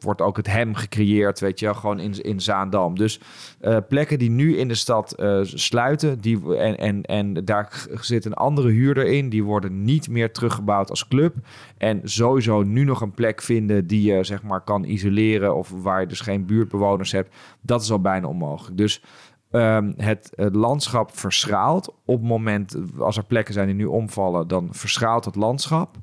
wordt ook het hem gecreëerd, weet je, gewoon in, in Zaandam. Dus uh, plekken die nu in de stad uh, sluiten, die, en, en, en daar zit een andere huurder in, die worden niet meer teruggebouwd als club. En sowieso nu nog een plek vinden die je zeg maar kan isoleren of waar je dus geen buurtbewoners hebt, dat is al bijna onmogelijk. Dus Um, het, landschap verschraalt. Op het moment, als er plekken zijn die nu omvallen, dan verschraalt het landschap.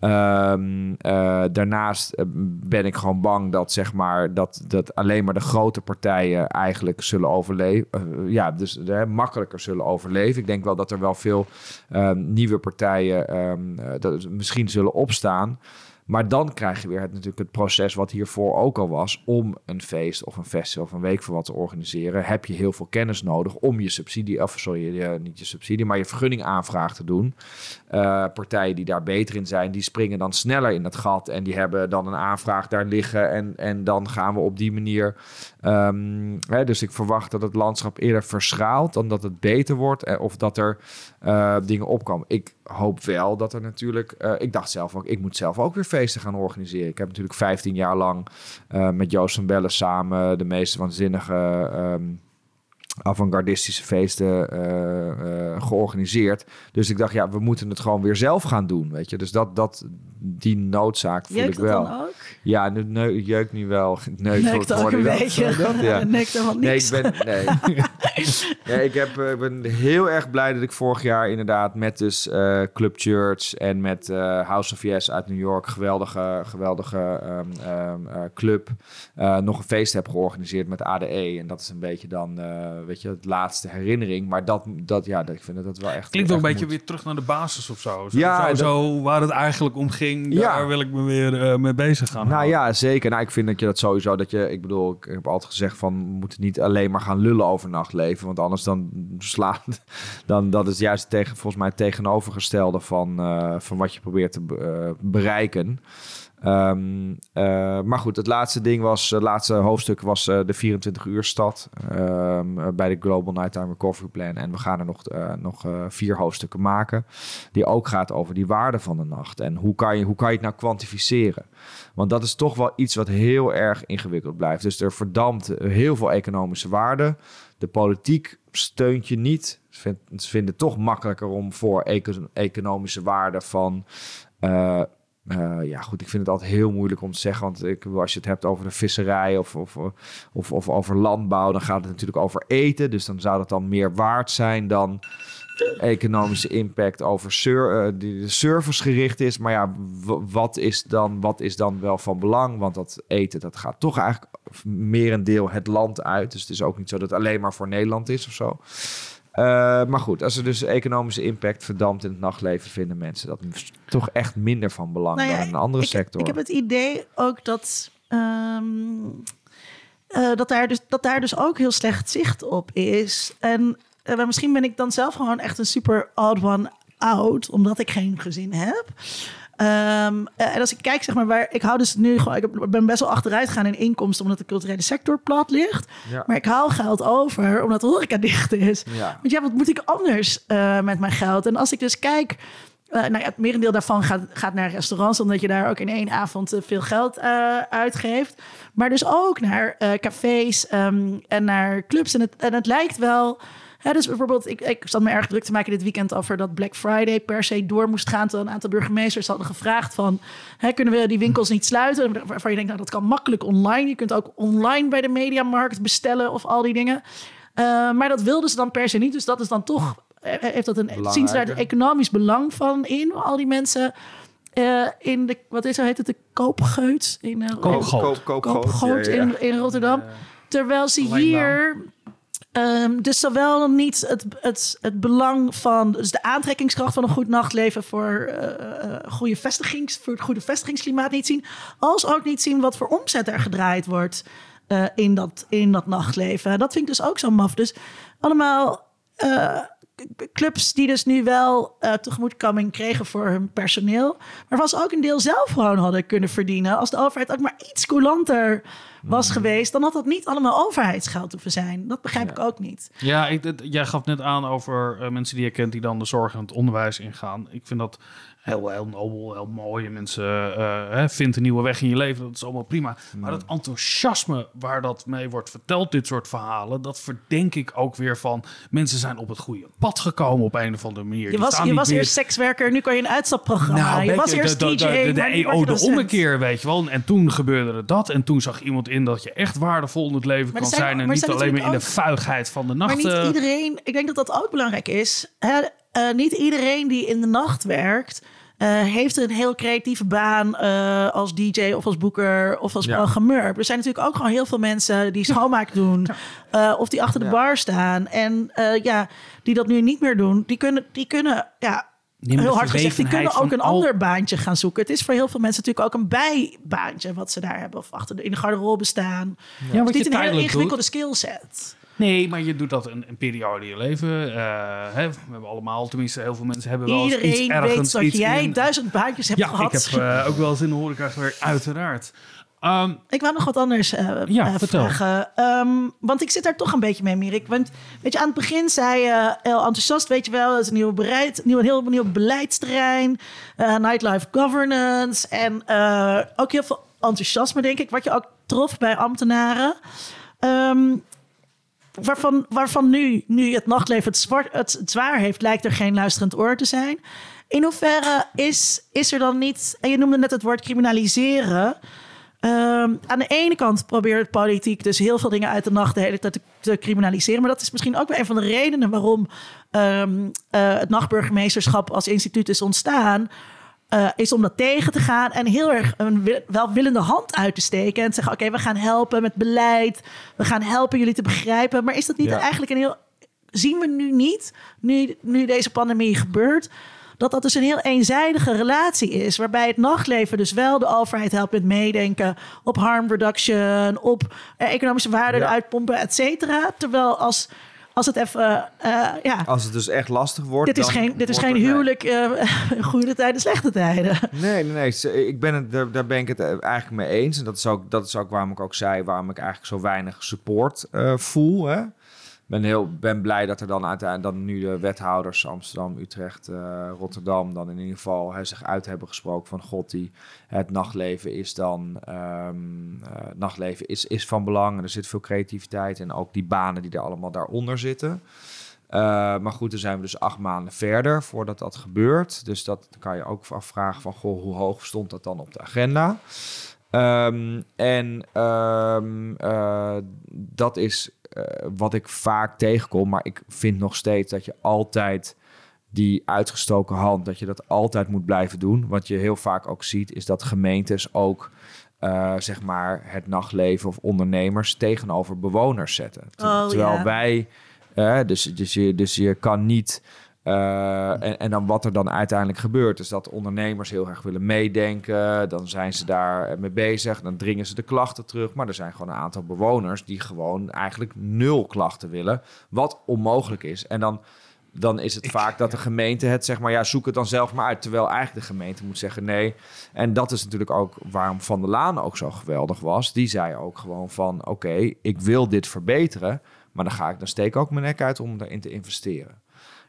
Um, uh, daarnaast eh, ben ik gewoon bang dat, zeg maar, dat, dat alleen maar de grote partijen eigenlijk zullen overleven. Uh, ja, dus makkelijker zullen overleven. Ik denk wel dat er wel veel um, nieuwe partijen dat misschien zullen opstaan. Maar dan krijg je weer het, natuurlijk het proces wat hiervoor ook al was. Om een feest of een festival of een week voor wat te organiseren, heb je heel veel kennis nodig om je subsidie, of sorry, niet je subsidie, maar je vergunningaanvraag te doen. Uh, partijen die daar beter in zijn, die springen dan sneller in het gat en die hebben dan een aanvraag daar liggen. En, en dan gaan we op die manier. Um, hè, dus ik verwacht dat het landschap eerder verschaalt dan dat het beter wordt. Eh, of dat er uh, dingen opkomen. Ik hoop wel dat er natuurlijk. Ik dacht zelf ook, ik moet zelf ook weer feesten gaan organiseren. Ik heb natuurlijk 15 jaar lang met Joost van Bellen samen de meest waanzinnige. Um, avant-gardistische feesten uh, uh, georganiseerd. Dus ik dacht, ja, we moeten het gewoon weer zelf gaan doen, weet je. Dus dat, dat, die noodzaak voel Jeukt ik wel. Dan ook? Ja, nu neu, jeukt nu wel. Neukt, Neukt ook een dat, beetje. Dat, ja. Neukt helemaal niks. Nee, ik ben, nee. ja, ik heb, uh, ben heel erg blij dat ik vorig jaar inderdaad met dus uh, Club Church en met House of Yes uit New York, geweldige, geweldige um, um, club, nog een feest heb georganiseerd met ADE. En dat is een beetje dan, weet je, het laatste herinnering. Maar dat, dat ja, ik vind dat dat wel echt... Klinkt wel echt een beetje moet. weer terug naar de basis of zo. Zo, Ja, zo, dat- zo waar het eigenlijk om ging, Ja. daar wil ik me weer eh, mee bezig gaan Nou houden. ja, zeker. Nou, ik vind dat je dat sowieso, dat je, ik bedoel, ik heb altijd gezegd van, we moeten niet alleen maar gaan lullen over nachtleven, want anders dan slaat, dan dat is juist tegen, volgens mij het tegenovergestelde van, eh, van wat je probeert te eh, bereiken. Ehm, eh, maar goed, het laatste ding was, het laatste hoofdstuk was eh, de 24 uur stad ehm, eh, bij de Global Nighttime Recovery Plan. En we gaan er nog, nog vier hoofdstukken maken, die ook gaat over die waarde van de nacht. En hoe kan je, hoe kan je het nou kwantificeren? Want dat is toch wel iets wat heel erg ingewikkeld blijft. Dus er verdampt heel veel economische waarde. De politiek steunt je niet. Ze vinden het toch makkelijker om voor eco- economische waarde van... eh, ja, goed, ik vind het altijd heel moeilijk om te zeggen. Want ik, als je het hebt over de visserij of, of, of, of over landbouw, dan gaat het natuurlijk over eten. Dus dan zou dat dan meer waard zijn dan economische impact over eh, die de servicegericht is. Maar ja, wat is, dan, wat is dan wel van belang? Want dat eten, dat gaat toch eigenlijk merendeel het land uit. Dus het is ook niet zo dat het alleen maar voor Nederland is of zo. Eh, maar goed, als er dus economische impact verdampt in het nachtleven, vinden mensen dat toch echt minder van belang Nou ja, dan in een andere ik, sector. Ik heb het idee ook dat, ehm, eh, dat, daar dus, dat daar dus ook heel slecht zicht op is. En eh, misschien ben ik dan zelf gewoon echt een super odd one out, omdat ik geen gezin heb. Ehm, eh, en als ik kijk, zeg maar, waar ik hou dus nu gewoon, ik ben best wel achteruit gegaan in inkomsten, omdat de culturele sector plat ligt. Ja. Maar ik haal geld over, omdat de horeca dicht is. Ja. Want ja, wat moet ik anders eh, met mijn geld? En als ik dus kijk, eh, nou ja, het merendeel daarvan gaat, gaat naar restaurants, omdat je daar ook in één avond veel geld uitgeeft. Maar dus ook naar cafés ehm, en naar clubs. En het, en het lijkt wel. Hè, dus bijvoorbeeld, ik, ik zat me erg druk te maken dit weekend over dat Black Friday per se door moest gaan. Terwijl een aantal burgemeesters hadden gevraagd van, hè, kunnen we die winkels niet sluiten? Waarvan je denkt, nou dat kan makkelijk online. Je kunt ook online bij de mediamarkt bestellen of al die dingen. Uh, maar dat wilden ze dan per se niet. Dus dat is dan toch. eh, Heeft dat een, zien ze daar het economisch belang van in? Al die mensen uh, in de. Wat is, heet het? De koopgeut. In, uh, Koopgoot. Koop, koop, koopgoot ja, ja. in, in Rotterdam. Terwijl ze hier. Um, dus zowel niet het, het, het belang van dus de aantrekkingskracht van een goed nachtleven voor, uh, goede vestigings, voor het goede vestigingsklimaat niet zien, als ook niet zien wat voor omzet er gedraaid wordt in, dat, in dat nachtleven. Dat vind ik dus ook zo maf. Dus allemaal clubs die dus nu wel uh, tegemoetkoming kregen voor hun personeel, maar was ook een deel zelf gewoon hadden kunnen verdienen als de overheid ook maar iets coulanter was geweest, dan had dat niet allemaal overheidsgeld hoeven zijn. Dat begrijp ja. ik ook niet. Ja, ik, jij gaf net aan over uh, mensen die je kent die dan de zorg en het onderwijs ingaan. Ik vind dat heel, heel nobel, heel mooi. En mensen eh, hè, vindt een nieuwe weg in je leven. Dat is allemaal prima. Maar dat enthousiasme waar dat mee wordt verteld, dit soort verhalen, dat verdenk ik ook weer van mensen zijn op het goede pad gekomen op een of andere manier. Je was, je niet was meer- eerst sekswerker, nu kan je een uitstapprogramma. nou, je was je, eerst de, de, DJ. de, de, maar de, oh, de ommekeer, weet je wel. En toen gebeurde dat. En toen zag iemand in dat je echt waardevol in het leven Maar kan er zijn- zijn. En maar er niet zijn alleen maar in de vuigheid van de Maar nacht. niet eh, iedereen, ik denk dat dat ook belangrijk is. Hè? Eh, niet iedereen die in de nacht werkt, heeft een heel creatieve baan eh, als DJ of als boeker of als Ja. programmeur. Er zijn natuurlijk ook gewoon heel veel mensen die schoonmaak doen eh, of die achter de bar staan. En eh, ja, die dat nu niet meer doen, die kunnen, die kunnen ja, heel hard gezegd, die kunnen ook een al- ander baantje gaan zoeken. Het is voor heel veel mensen natuurlijk ook een bijbaantje wat ze daar hebben. Of achter de, in de garderobe staan. Ja, Het wat je niet een hele ingewikkelde skillset. Nee, maar je doet dat een, een periode in je leven. Eh, hè, we hebben allemaal, tenminste heel veel mensen hebben wel eens iets Iedereen ergens. weet dat iets jij in- duizend baantjes hebt Ja, gehad. ik heb eh, ook wel eens in de horeca gewerkt, uiteraard. Ehm, Ik wou nog wat anders Ja, eh, vertel. vragen. Ehm, want ik zit daar toch een beetje mee, Mirik. Want weet je, aan het begin zei je heel enthousiast, weet je wel, het is een nieuw bereid, nieuw, een heel nieuw beleidsterrein, nightlife governance en ook heel veel enthousiasme, denk ik, wat je ook trof bij ambtenaren. Ehm, waarvan, waarvan nu, nu het nachtleven het, zwart, het, zwaar heeft, lijkt er geen luisterend oor te zijn. In hoeverre is, is er dan niet, en je noemde net het woord criminaliseren. Ehm, aan de ene kant probeert politiek dus heel veel dingen uit de nacht de hele tijd te, te criminaliseren. Maar dat is misschien ook wel een van de redenen waarom ehm, eh, het nachtburgemeesterschap als instituut is ontstaan. Eh, is om dat tegen te gaan en heel erg een wil- welwillende hand uit te steken. En te zeggen: Oké, we gaan helpen met beleid. We gaan helpen jullie te begrijpen. Maar is dat niet Ja. eigenlijk een heel. Zien we nu niet, nu, nu deze pandemie gebeurt, dat dat dus een heel eenzijdige relatie is. Waarbij het nachtleven dus wel de overheid helpt met meedenken op harm reduction, op eh, economische waarde Ja. eruit pompen, et cetera. Terwijl als, als het even, eh, ja, Als het dus echt lastig wordt. dit is geen, dit is geen huwelijk, eh goede tijden, slechte tijden. Nee, nee, nee. Ik ben het, daar, daar ben ik het eigenlijk mee eens. En dat is, ook, dat is ook waarom ik ook zei, waarom ik eigenlijk zo weinig support eh, voel. Hè. Ben heel ben blij dat er dan uiteindelijk dan nu de wethouders Amsterdam, Utrecht, eh, Rotterdam dan in ieder geval hè, zich uit hebben gesproken van god die het nachtleven is dan ehm, eh, nachtleven is, is van belang en er zit veel creativiteit en ook die banen die er allemaal daaronder zitten. Eh, maar goed, dan zijn we dus acht maanden verder voordat dat gebeurt. Dus dat kan je ook afvragen van, goh, hoe hoog stond dat dan op de agenda? Ehm, en ehm, eh, dat is wat ik vaak tegenkom. Maar ik vind nog steeds dat je altijd die uitgestoken hand, dat je dat altijd moet blijven doen. Wat je heel vaak ook ziet, is dat gemeentes ook eh, zeg maar het nachtleven of ondernemers tegenover bewoners zetten. Ter- Oh, terwijl ja. wij, eh, dus, dus, je, dus je kan niet. Eh, en, en dan wat er dan uiteindelijk gebeurt, is dat ondernemers heel erg willen meedenken. Dan zijn ze daar mee bezig, dan dringen ze de klachten terug. Maar er zijn gewoon een aantal bewoners die gewoon eigenlijk nul klachten willen, wat onmogelijk is. En dan, dan is het vaak dat de gemeente het zeg maar, ja, zoek het dan zelf maar uit. Terwijl eigenlijk de gemeente moet zeggen nee. En dat is natuurlijk ook waarom Van der Laan ook zo geweldig was. Die zei ook gewoon van, oké, ik wil dit verbeteren. Maar dan ga ik, dan steek ik ook mijn nek uit om daarin te investeren.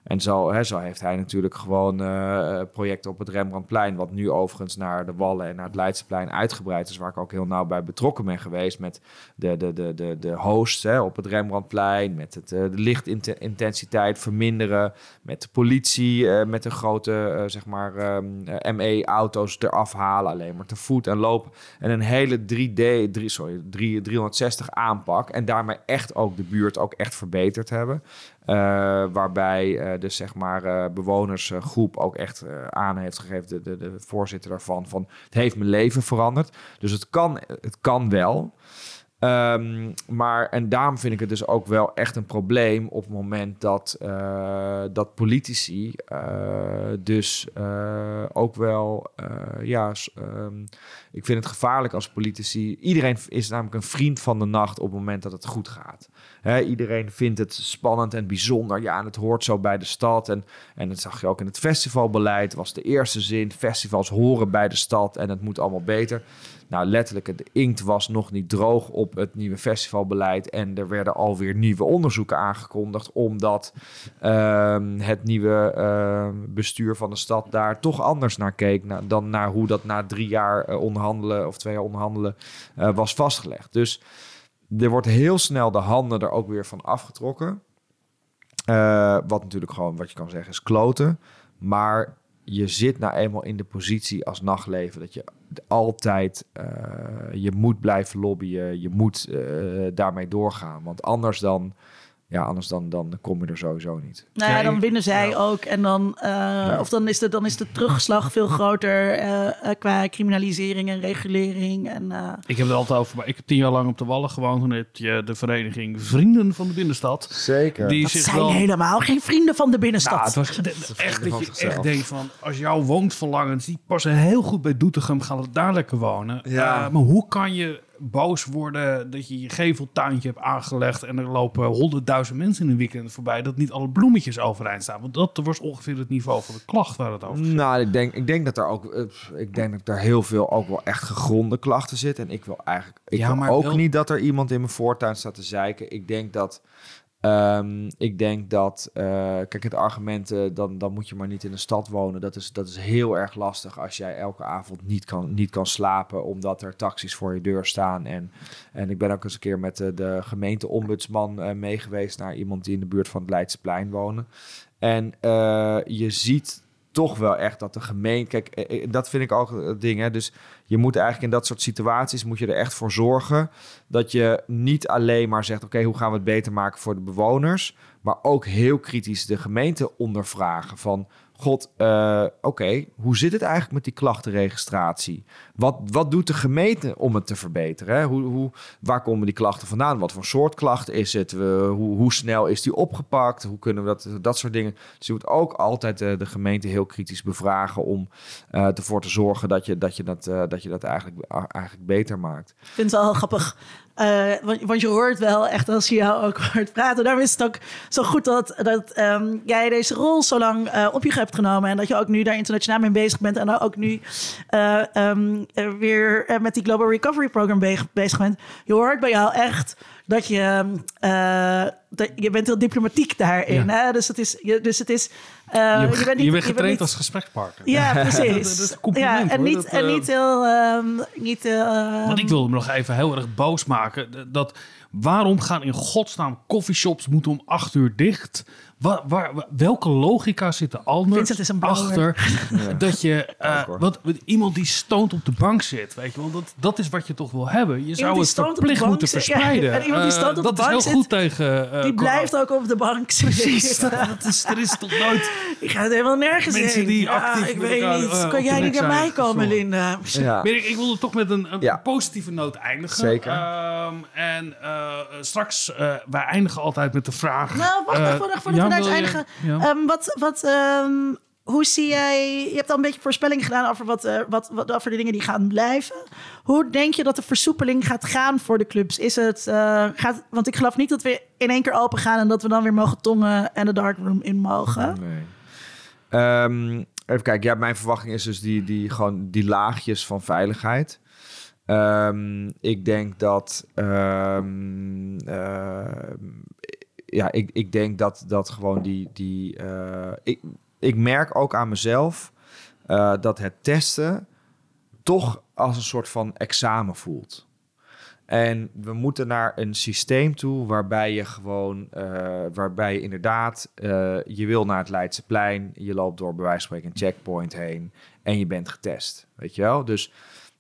En zo, hè, zo heeft hij natuurlijk gewoon eh, projecten op het Rembrandtplein, wat nu overigens naar de Wallen en naar het Leidseplein uitgebreid is, waar ik ook heel nauw bij betrokken ben geweest met de, de, de, de, de hosts hè, op het Rembrandtplein, met het, eh, de lichtintensiteit verminderen, met de politie, eh, met de grote zeg maar ehm, eh, ME-auto's eraf halen, alleen maar te voet en lopen. En een hele 3D, 3, sorry, 3, 360 aanpak en daarmee echt ook de buurt ook echt verbeterd hebben. Eh, waarbij eh, dus zeg maar eh, bewonersgroep ook echt aan heeft gegeven, de, de, de voorzitter daarvan, van het heeft mijn leven veranderd. Dus het kan, het kan wel. Ehm, maar en daarom vind ik het dus ook wel echt een probleem op het moment dat, eh, dat politici eh, dus eh, ook wel, ja, ehm, ik vind het gevaarlijk als politici. Iedereen is namelijk een vriend van de nacht op het moment dat het goed gaat. Iedereen vindt het spannend en bijzonder. Ja, en het hoort zo bij de stad. En, en dat zag je ook in het festivalbeleid. Was de eerste zin: festivals horen bij de stad en het moet allemaal beter. Nou, letterlijk, de inkt was nog niet droog op het nieuwe festivalbeleid. En er werden alweer nieuwe onderzoeken aangekondigd. Omdat ehm, het nieuwe ehm, bestuur van de stad daar toch anders naar keek. dan naar hoe dat na drie jaar eh, onderhandelen of twee jaar onderhandelen eh, was vastgelegd. Dus er wordt heel snel de handen er ook weer van afgetrokken. Eh, wat natuurlijk gewoon, wat je kan zeggen, is kloten. Maar je zit nou eenmaal in de positie als nachtleven dat je altijd eh, je moet blijven lobbyen, je moet eh, daarmee doorgaan, want anders dan, ja, anders dan, dan kom je er sowieso niet. Nou ja, dan winnen zij ja. ook. En dan, eh, of dan is, de, dan is de terugslag veel groter eh, eh, qua criminalisering en regulering. En, eh, Ik heb het altijd over, maar ik heb tien jaar lang op de Wallen gewoond. Toen heb je de vereniging Vrienden van de Binnenstad. Zeker. Die dat zich zijn wel... helemaal geen vrienden van de binnenstad. Nou, het was de- echt dat je zichzelf. echt denkt van, als jouw woonverlangens, die passen heel goed bij Doetinchem, gaan we daar lekker wonen. Ja. Maar hoe kan je boos worden dat je je geveltuintje hebt aangelegd en er lopen honderdduizend mensen in een weekend voorbij, dat niet alle bloemetjes overeind staan? Want dat was ongeveer het niveau van de klacht waar het over ging. Nou, ik denk, ik denk dat er ook, eh, ik denk dat er heel veel ook wel echt gegronde klachten zitten. En ik wil eigenlijk, ik Ja, wil maar ook wel- niet dat er iemand in mijn voortuin staat te zeiken. Ik denk dat, ehm, ik denk dat, eh, kijk, het argument, eh, dan, dan moet je maar niet in een stad wonen. Dat is, dat is heel erg lastig als jij elke avond niet kan, niet kan slapen, omdat er taxis voor je deur staan. En, en ik ben ook eens een keer met de, de gemeenteombudsman eh meegeweest naar iemand die in de buurt van het Leidseplein wonen. En eh, je ziet toch wel echt dat de gemeente... Kijk, eh, eh, dat vind ik ook het ding. Hè? Dus je moet eigenlijk in dat soort situaties... moet je er echt voor zorgen dat je niet alleen maar zegt... oké, hoe gaan we het beter maken voor de bewoners... maar ook heel kritisch de gemeente ondervragen van... God, eh, oké, hoe zit het eigenlijk met die klachtenregistratie? Wat, wat doet de gemeente om het te verbeteren? Hoe, hoe, waar komen die klachten vandaan? Wat voor soort klacht is het? Hoe, hoe snel is die opgepakt? Hoe kunnen we dat, dat soort dingen? Dus je moet ook altijd eh, de gemeente heel kritisch bevragen om eh, ervoor te zorgen dat je dat, je dat, dat, je dat eigenlijk, eigenlijk beter maakt. Ik vind het wel grappig. Eh, want, want je hoort wel echt als je jou ook hoort praten. Daarom is het ook zo goed dat, dat ehm, jij deze rol zo lang eh, op je hebt genomen. En dat je ook nu daar internationaal mee bezig bent. En ook nu eh, ehm, eh, weer met die Global Recovery Program be- bezig bent. Je hoort bij jou echt dat je... eh, dat, je bent heel diplomatiek daarin. Hè? Dus het is... Je, dus het is eh, je, je bent, niet- je bent je bent getraind niet- als gesprekspartner. Ja, precies. ja, en niet, en eh, niet heel... ehm, niet, eh, Want ik wilde me nog even heel erg boos maken. Dat, waarom gaan in godsnaam coffeeshops moeten om acht uur dicht? Waar, waar, wa- welke logica zit er anders Vincent is een brouwer. achter dat je... eh, hoor. wat, wat- iemand die stoned op de bank zit, weet je wel. Dat, dat is wat je toch wil hebben. Je zou het op verplicht bank moeten zit- ja, verspreiden. en iemand die Eh, stoned op de dat is bank heel zit, goed tegen... eh, Die blijft ook op de bank zitten. Precies, dat, dat is, er is toch nooit... Die gaat helemaal nergens Mensen heen. die Ja, actief ik weet elkaar, niet. eh, op kan jij niet naar mij komen. Linda? Ja. Ik, ik wilde toch met een, een Ja. positieve noot eindigen. Zeker. Ehm, en eh, straks, eh, wij eindigen altijd met de vraag... Nou, wacht eh, even ja. Ehm, wat, wat, ehm, hoe zie jij... Je hebt al een beetje voorspellingen gedaan over, wat, eh, wat, wat, over de dingen die gaan blijven. Hoe denk je dat de versoepeling gaat gaan voor de clubs? Is het, eh, gaat, want ik geloof niet dat we in één keer open gaan... en dat we dan weer mogen tongen en de darkroom in mogen. Nee. Ehm, even kijken. Ja, mijn verwachting is dus die, die, gewoon die laagjes van veiligheid. Ik denk dat. ehm, ja, ik, ik denk dat, dat gewoon die. die eh, ik, ik merk ook aan mezelf eh, dat het testen toch als een soort van examen voelt. En we moeten naar een systeem toe waarbij je gewoon, eh, waarbij je inderdaad, je wil naar het Leidseplein, je loopt door bij wijze van spreken een checkpoint heen en je bent getest, weet je wel? Dus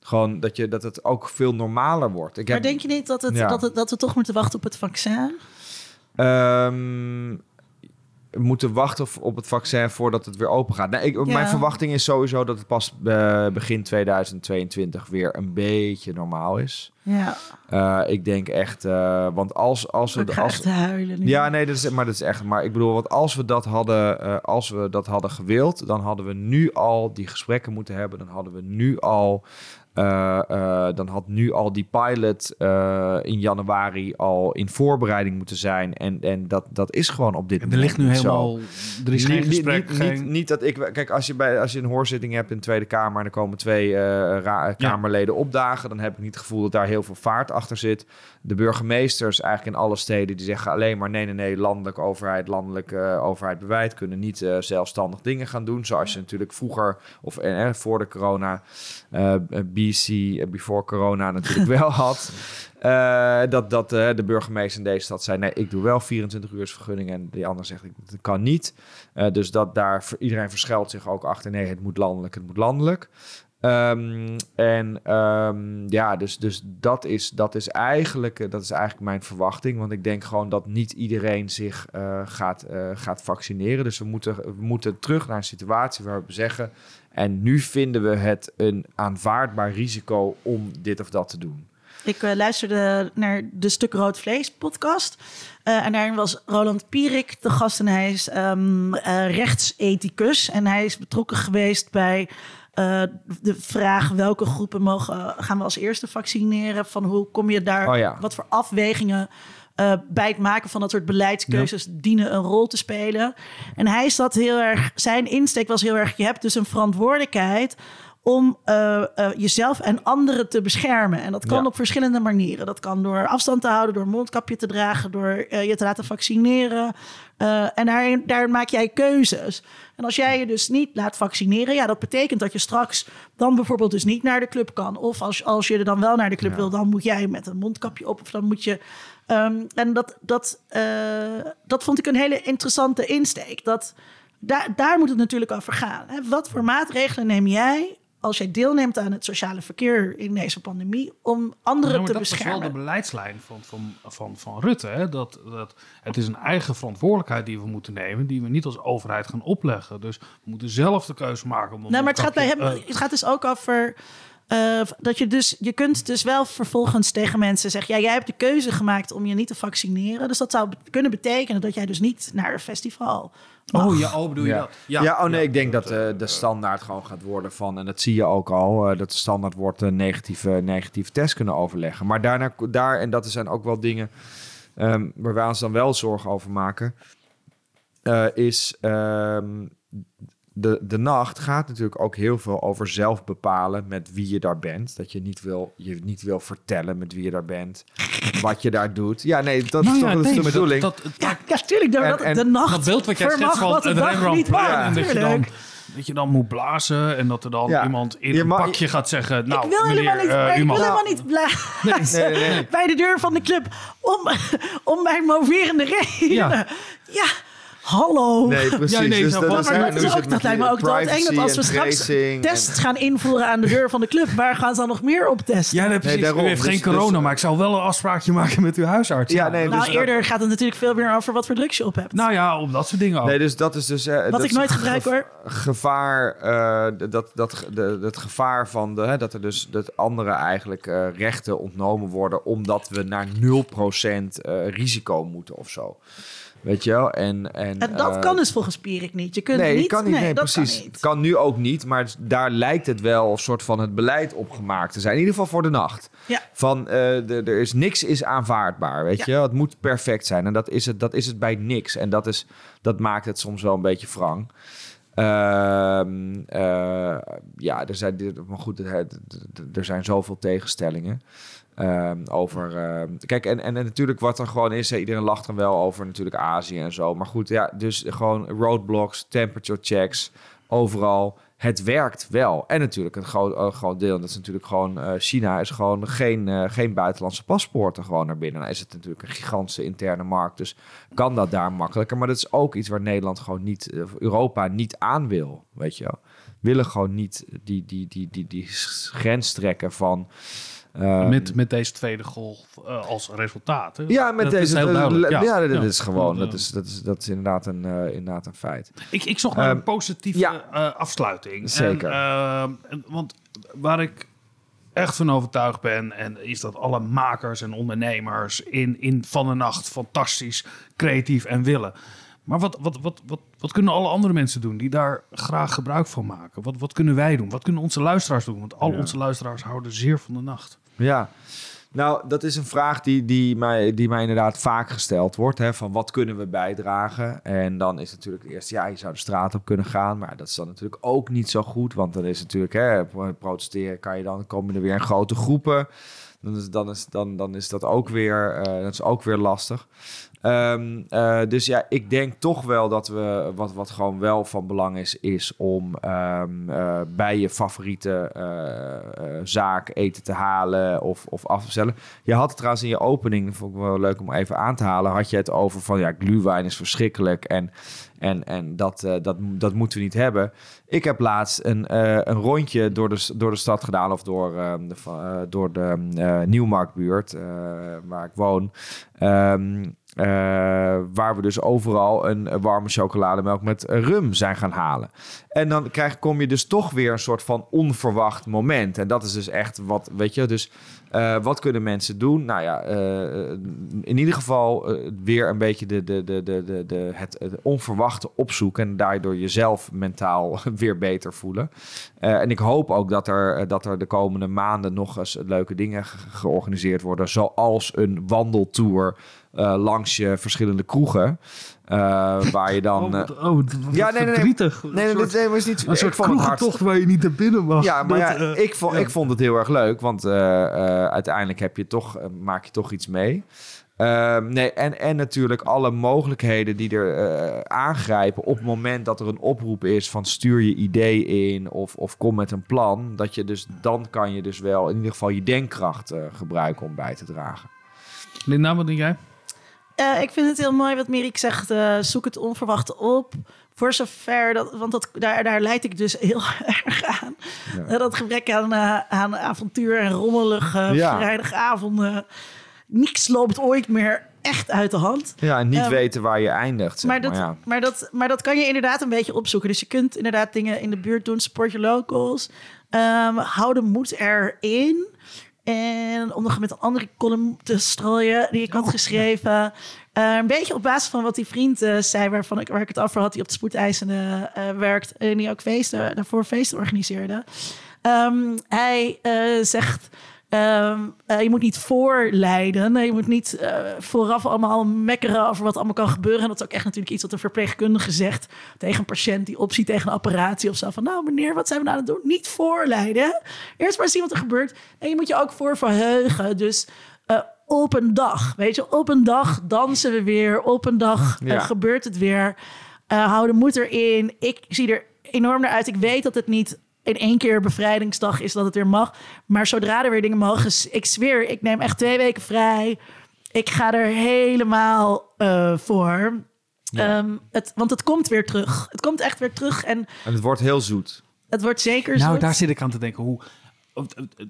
gewoon dat, je, dat het ook veel normaler wordt. Ik Maar denk je niet dat, het, Ja. dat, het, dat we toch moeten wachten op het vaccin? We moeten wachten op- het vaccin voordat het weer open gaat. Nee, ik, Ja. Mijn verwachting is sowieso dat het pas eh, begin 2022 weer een beetje normaal is. Ja, Eh, ik denk echt, eh, want als, als we... ik als, huilen nu. Ja, nee, dat is, maar dat is echt. Maar ik bedoel, want als we dat hadden, als we dat hadden gewild, dan hadden we nu al die gesprekken moeten hebben. Dan hadden we nu al eh, eh, dan had nu al die pilot eh, in januari al in voorbereiding moeten zijn. En, en dat, dat is gewoon op dit Er moment ligt nu zo. helemaal... Er is geen Niet- gesprek, Niet, geen... niet, niet dat ik... Kijk, als je, bij, als je een hoorzitting hebt in de Tweede Kamer... en er komen twee Kamerleden opdagen... dan heb ik niet het gevoel dat daar heel veel vaart achter zit. De burgemeesters eigenlijk in alle steden... die zeggen alleen maar... nee, nee, nee, landelijke overheid, landelijke overheid bewijt... kunnen niet zelfstandig dingen gaan doen... zoals je natuurlijk vroeger... of voor de corona... eh, BC, eh, before corona natuurlijk wel had... Eh, dat dat eh, de burgemeester in deze stad zei: nee, ik doe wel 24 uur vergunning. En die ander zegt: dat kan niet. Eh, dus dat daar iedereen verschuilt zich ook achter: nee, het moet landelijk, het moet landelijk. Ehm, en ehm, ja, dus, dus dat, is, dat, is eigenlijk, eh, dat is eigenlijk mijn verwachting. Want ik denk gewoon dat niet iedereen zich eh, gaat, eh, gaat vaccineren. Dus we moeten, we moeten terug naar een situatie waar we zeggen. En nu vinden we het een aanvaardbaar risico om dit of dat te doen. Ik eh, luisterde naar de Stuk Rood Vlees podcast. Eh, en daarin was Roland Pierik de gast. En hij is ehm, eh, rechtsethicus. En hij is betrokken geweest bij de vraag... welke groepen mogen, gaan we als eerste vaccineren? Van hoe kom je daar... Oh ja. Wat voor afwegingen eh, bij het maken van dat soort beleidskeuzes... dienen een rol te spelen. En hij zat heel erg... Zijn insteek was heel erg... je hebt dus een verantwoordelijkheid om eh, eh, jezelf en anderen te beschermen. En dat kan Ja. op verschillende manieren. Dat kan door afstand te houden, door mondkapje te dragen, door je te laten vaccineren. En daarin, daar maak jij keuzes. En als jij je dus niet laat vaccineren, ja, dat betekent dat je straks dan bijvoorbeeld dus niet naar de club kan. Of als, als je er dan wel naar de club wil, dan moet jij met een mondkapje op. Of dan moet je. Ehm, en dat, dat, eh, dat vond ik een hele interessante insteek. Dat, daar, daar moet het natuurlijk over gaan. Hè? Wat voor maatregelen neem jij als jij deelneemt aan het sociale verkeer in deze pandemie om anderen Ja, te dat is wel beschermen? de beleidslijn van, van, van, van Rutte. Hè? Dat, dat, het is een eigen verantwoordelijkheid die we moeten nemen, die we niet als overheid gaan opleggen. Dus we moeten zelf de keuze maken. Om Nou, maar het gaat bij hem, eh, het gaat dus ook over eh, dat je dus, je kunt dus wel vervolgens tegen mensen zeggen, ja, jij hebt de keuze gemaakt om je niet te vaccineren, dus dat zou be- kunnen betekenen dat jij dus niet naar een festival. mag. oh ja, oh bedoel je Ja. dat? Ja, oh nee, ik denk dat eh, de standaard gewoon gaat worden van, en dat zie je ook al, eh, dat de standaard wordt een negatieve, negatieve test kunnen overleggen. Maar daarna, daar, en dat zijn ook wel dingen ehm, waar wij ons dan wel zorgen over maken, eh, is ehm, de, de nacht gaat natuurlijk ook heel veel over zelf bepalen met wie je daar bent. Dat je niet wil, je niet wil vertellen met wie je daar bent, wat je daar doet. Ja, nee, dat Nou is ja, toch nee, de bedoeling. Dat, dat, Ja, ja, tuurlijk, En- en de nacht dat beeld wat jij schetst van het dag Rembrandt niet en dat je, dan, natuurlijk. dat je dan moet blazen en dat er dan Ja. iemand in Je een mag- pakje gaat zeggen... Nou, ik wil meneer, helemaal niet, eh, ik wil helemaal niet blazen Nee, nee, nee. bij de deur van de club om, om mijn moverende redenen. Ja. Hallo. Nee, precies. Ja, nee, dus zo dat, is maar dat, is ook, dat lijkt me ook doodeng dat als we straks tests gaan invoeren aan de deur van de club, waar gaan ze dan nog meer op testen? Ja, nee, precies. daarom. U heeft Dus- geen corona, dus- maar ik zou wel een afspraakje maken met uw huisarts. Ja, nee, nou, dus dat- eerder gaat het natuurlijk veel meer over wat voor drugs je op hebt. Nou ja, om dat soort dingen ook. Nee, dus dat is dus... eh, wat dat ik nooit ge- gebruik hoor. Gevaar, eh, dat, dat, de, het gevaar van de, hè, dat er dus dat andere eigenlijk eh, rechten ontnomen worden, omdat we naar 0% eh, risico moeten of zo. Weet je wel? En, en, En dat eh, kan dus volgens Pierik niet. Je kunt nee, niet... kan niet. Nee, dat precies. Kan niet. Kan nu ook niet, maar daar lijkt het wel een soort van het beleid opgemaakt te zijn. In ieder geval voor de nacht. Ja. Van eh, de, er is niks is aanvaardbaar, weet Ja. je? Het moet perfect zijn en dat is het, dat is het bij niks. En dat, is, dat maakt het soms wel een beetje wrang. Ehm, eh, ja, er zijn, maar goed, er zijn zoveel tegenstellingen. Ehm, over. ehm, kijk, en, en, en natuurlijk wat er gewoon is, iedereen lacht er wel over natuurlijk Azië en zo. Maar goed, ja, dus gewoon roadblocks, temperature checks, overal. Het werkt wel. En natuurlijk een groot, groot deel, dat is natuurlijk gewoon eh, China, is gewoon geen, eh, geen buitenlandse paspoorten gewoon naar binnen. Nou is het natuurlijk een gigantische interne markt, dus kan dat daar makkelijker. Maar dat is ook iets waar Nederland gewoon niet, Europa niet aan wil, weet je wel. Willen gewoon niet die, die, die, die, die grens trekken van... ehm, met, met deze tweede golf eh, als resultaat. hè? ja, met Dat deze. is ja, dat Ja. is gewoon. Dat is, dat is, dat is inderdaad, een, eh, inderdaad een feit. Ik, ik zocht naar Ehm, een positieve ja. eh, afsluiting. Zeker. En, ehm, en- want waar ik echt van overtuigd ben, en is dat alle makers en ondernemers in, in Van de Nacht fantastisch, creatief en willen. Maar wat, wat, wat, wat, wat kunnen alle andere mensen doen die daar graag gebruik van maken? Wat, wat kunnen wij doen? Wat kunnen onze luisteraars doen? Want al Ja. onze luisteraars houden zeer van de nacht. Ja, nou, dat is een vraag die, die, mij, die mij inderdaad vaak gesteld wordt. Hè, van wat kunnen we bijdragen? En dan is natuurlijk eerst, ja, je zou de straat op kunnen gaan. Maar dat is dan natuurlijk ook niet zo goed. Want dan is natuurlijk, hè, protesteren kan je dan, komen er weer in grote groepen. Dan is, dan dan, is dat, ook weer, eh, dat is ook weer lastig. Ehm, eh, dus ja, ik denk toch wel dat we, wat, wat gewoon wel van belang is, is om ehm, eh, bij je favoriete zaak eten te halen of, of af te bestellen. Je had het trouwens in je opening, vond ik wel leuk om even aan te halen, had je het over van ja, glühwein is verschrikkelijk en, en, en dat, eh, dat, dat moeten we niet hebben. Ik heb laatst een, eh, een rondje door de, door de stad gedaan of door, ehm, de, eh, door de Nieuwmarktbuurt, waar ik woon. Ehm, eh, waar we dus overal een, warme chocolademelk met rum zijn gaan halen. En dan krijg, kom je dus toch weer een soort van onverwacht moment. En dat is dus echt wat, weet je, dus eh, wat kunnen mensen doen? Nou ja, eh, in ieder geval eh, weer een beetje de, de, de, de, de, het, het onverwachte opzoeken en daardoor jezelf mentaal weer beter voelen. Eh, en ik hoop ook dat er, dat er de komende maanden nog eens leuke dingen ge- georganiseerd worden, zoals een wandeltour eh, langs je verschillende kroegen. eh, waar je dan. oh, eh, wat, oh, wat- ja, nee, nee, nee. nee, soort, nee, was niet. een soort kroegentocht waar je niet naar binnen mag. ja, maar Dat, ja, eh, ik, vond, ja. ik vond het heel erg leuk, want eh, eh, uiteindelijk heb je toch, eh, maak je toch iets mee. Ehm, nee, en, en natuurlijk alle mogelijkheden die er eh, aangrijpen op het moment dat er een oproep is van stuur je idee in of, of kom met een plan. Dat je dus, dan kan je dus wel in ieder geval je denkkracht eh, gebruiken om bij te dragen. Linda, wat denk jij? Eh, ik vind het heel mooi wat Mirik zegt. eh, zoek het onverwachte op. Voor zover dat, want dat, daar, daar leid ik dus heel erg aan. Ja. Dat gebrek aan, eh, aan avontuur en rommelige Ja. vrijdagavonden. Niks loopt ooit meer echt uit de hand. Ja, en niet Ehm, weten waar je eindigt. Zeg Maar maar, dat, ja. maar, dat, maar dat kan je inderdaad een beetje opzoeken. Dus je kunt inderdaad dingen in de buurt doen. Support your locals. Ehm, hou de moed erin. En om nog met een andere column te strooien die ik had geschreven. eh, een beetje op basis van wat die vriend eh, zei, waarvan ik, waar ik het over had, die op de spoedeisende eh, werkt. En die ook feesten, daarvoor feesten organiseerde. Ehm, hij zegt. Ehm, eh, je moet niet voorleiden. Nee, je moet niet eh, vooraf allemaal mekkeren over wat allemaal kan gebeuren. En dat is ook echt natuurlijk iets wat een verpleegkundige zegt tegen een patiënt die opziet tegen een apparatie of zo. Van nou meneer, wat zijn we nou aan het doen? Niet voorleiden. Eerst maar zien wat er gebeurt. En je moet je ook voor verheugen. Dus eh, op een dag, weet je, op een dag dansen we weer. Op een dag Ja. gebeurt het weer. Hou de moed erin. Ik zie er enorm naar uit. Ik weet dat het niet in één keer bevrijdingsdag is dat het weer mag. Maar zodra er weer dingen mogen, ik zweer, ik neem echt twee weken vrij. Ik ga er helemaal eh, voor. Ehm, het, want het komt weer terug. Het komt echt weer terug en En het wordt heel zoet. het wordt zeker Nou, zoet. daar zit ik aan te denken. Hoe,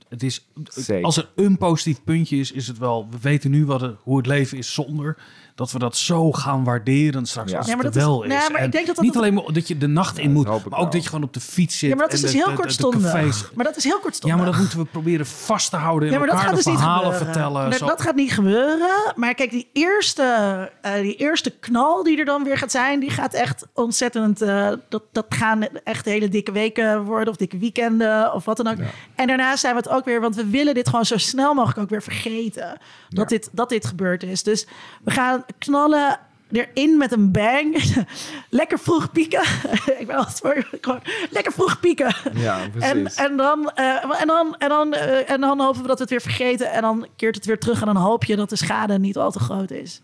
het, is, Zeker. als er een positief puntje is, is het wel... We weten nu wat het, hoe het leven is zonder... dat we dat zo gaan waarderen straks Ja. als Ja, het maar dat is- wel is. nou, maar ik En denk dat dat- niet dat- alleen maar dat je de nacht in dat moet... maar ook wel. dat je gewoon op de fiets zit. Ja, maar dat is en dus de- heel kortstondig. cafés. Maar dat is heel kortstondig. Ja, maar dat moeten we proberen vast te houden... en Ja, maar dat elkaar gaat de dus niet verhalen vertellen. Dat, zo- dat gaat niet gebeuren. Maar kijk, die eerste, eh, die eerste knal die er dan weer gaat zijn, die gaat echt ontzettend. eh, dat, dat gaan echt hele dikke weken worden, of dikke weekenden, of wat dan ook. En daarna zijn we het ook weer, want we willen dit gewoon zo snel mogelijk ook weer vergeten. Dat, dit, dat dit gebeurd is. Dus we gaan knallen erin met een bang. lekker vroeg pieken. ik ben altijd voor gewoon lekker vroeg pieken. Ja, En, precies. en, dan, eh, en, dan, en, dan, eh, en dan hopen we dat we het weer vergeten. En dan keert het weer terug. En dan hoop je dat de schade niet al te groot is.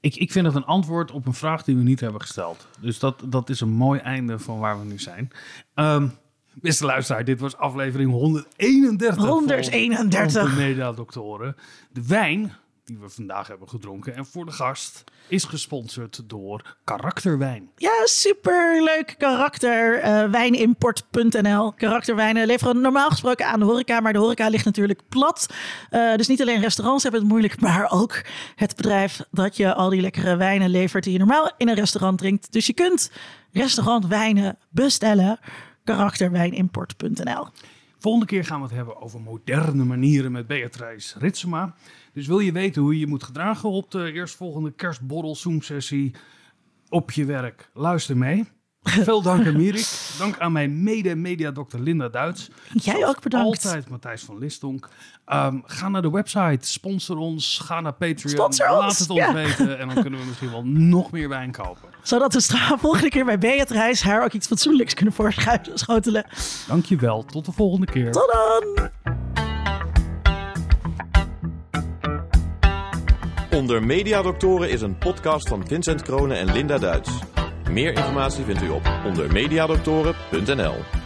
Ik, ik vind het een antwoord op een vraag die we niet hebben gesteld. Dus dat, dat is een mooi einde van waar we nu zijn. Ehm, beste luisteraar, dit was aflevering 131. van 131. Onze Mediadoktoren. De wijn die we vandaag hebben gedronken en voor de gast is gesponsord door Karakterwijn. Ja, superleuk karakter. eh, wijnimport.nl. Karakterwijnen leveren normaal gesproken aan de horeca. Maar de horeca ligt natuurlijk plat. Eh, dus niet alleen restaurants hebben het moeilijk. Maar ook het bedrijf dat je al die lekkere wijnen levert. Die je normaal in een restaurant drinkt. Dus je kunt restaurantwijnen bestellen. Karakterwijnimport.nl. Volgende keer gaan we het hebben over moderne manieren met Beatrice Ritsema. Dus wil je weten hoe je je moet gedragen op de eerstvolgende kerstborrel Zoom sessie? op je werk. Luister mee. Veel dank aan Mirik. Dank aan mijn mede-mediadokter Linda Duits. Jij ook bedankt. Altijd Matthijs van Listonk. Ehm, ga naar de website, sponsor ons, ga naar Patreon. Sponsor Laat ons, het ons ja. weten en dan kunnen we misschien wel nog meer wijn kopen. Zodat we straks volgende keer bij Beatrice haar ook iets fatsoenlijks kunnen voorschotelen. Dankjewel, tot de volgende keer. Tot dan! Onder Mediadoktoren is een podcast van Vincent Kronen en Linda Duits. Meer informatie vindt u op ondermediadoktoren.nl.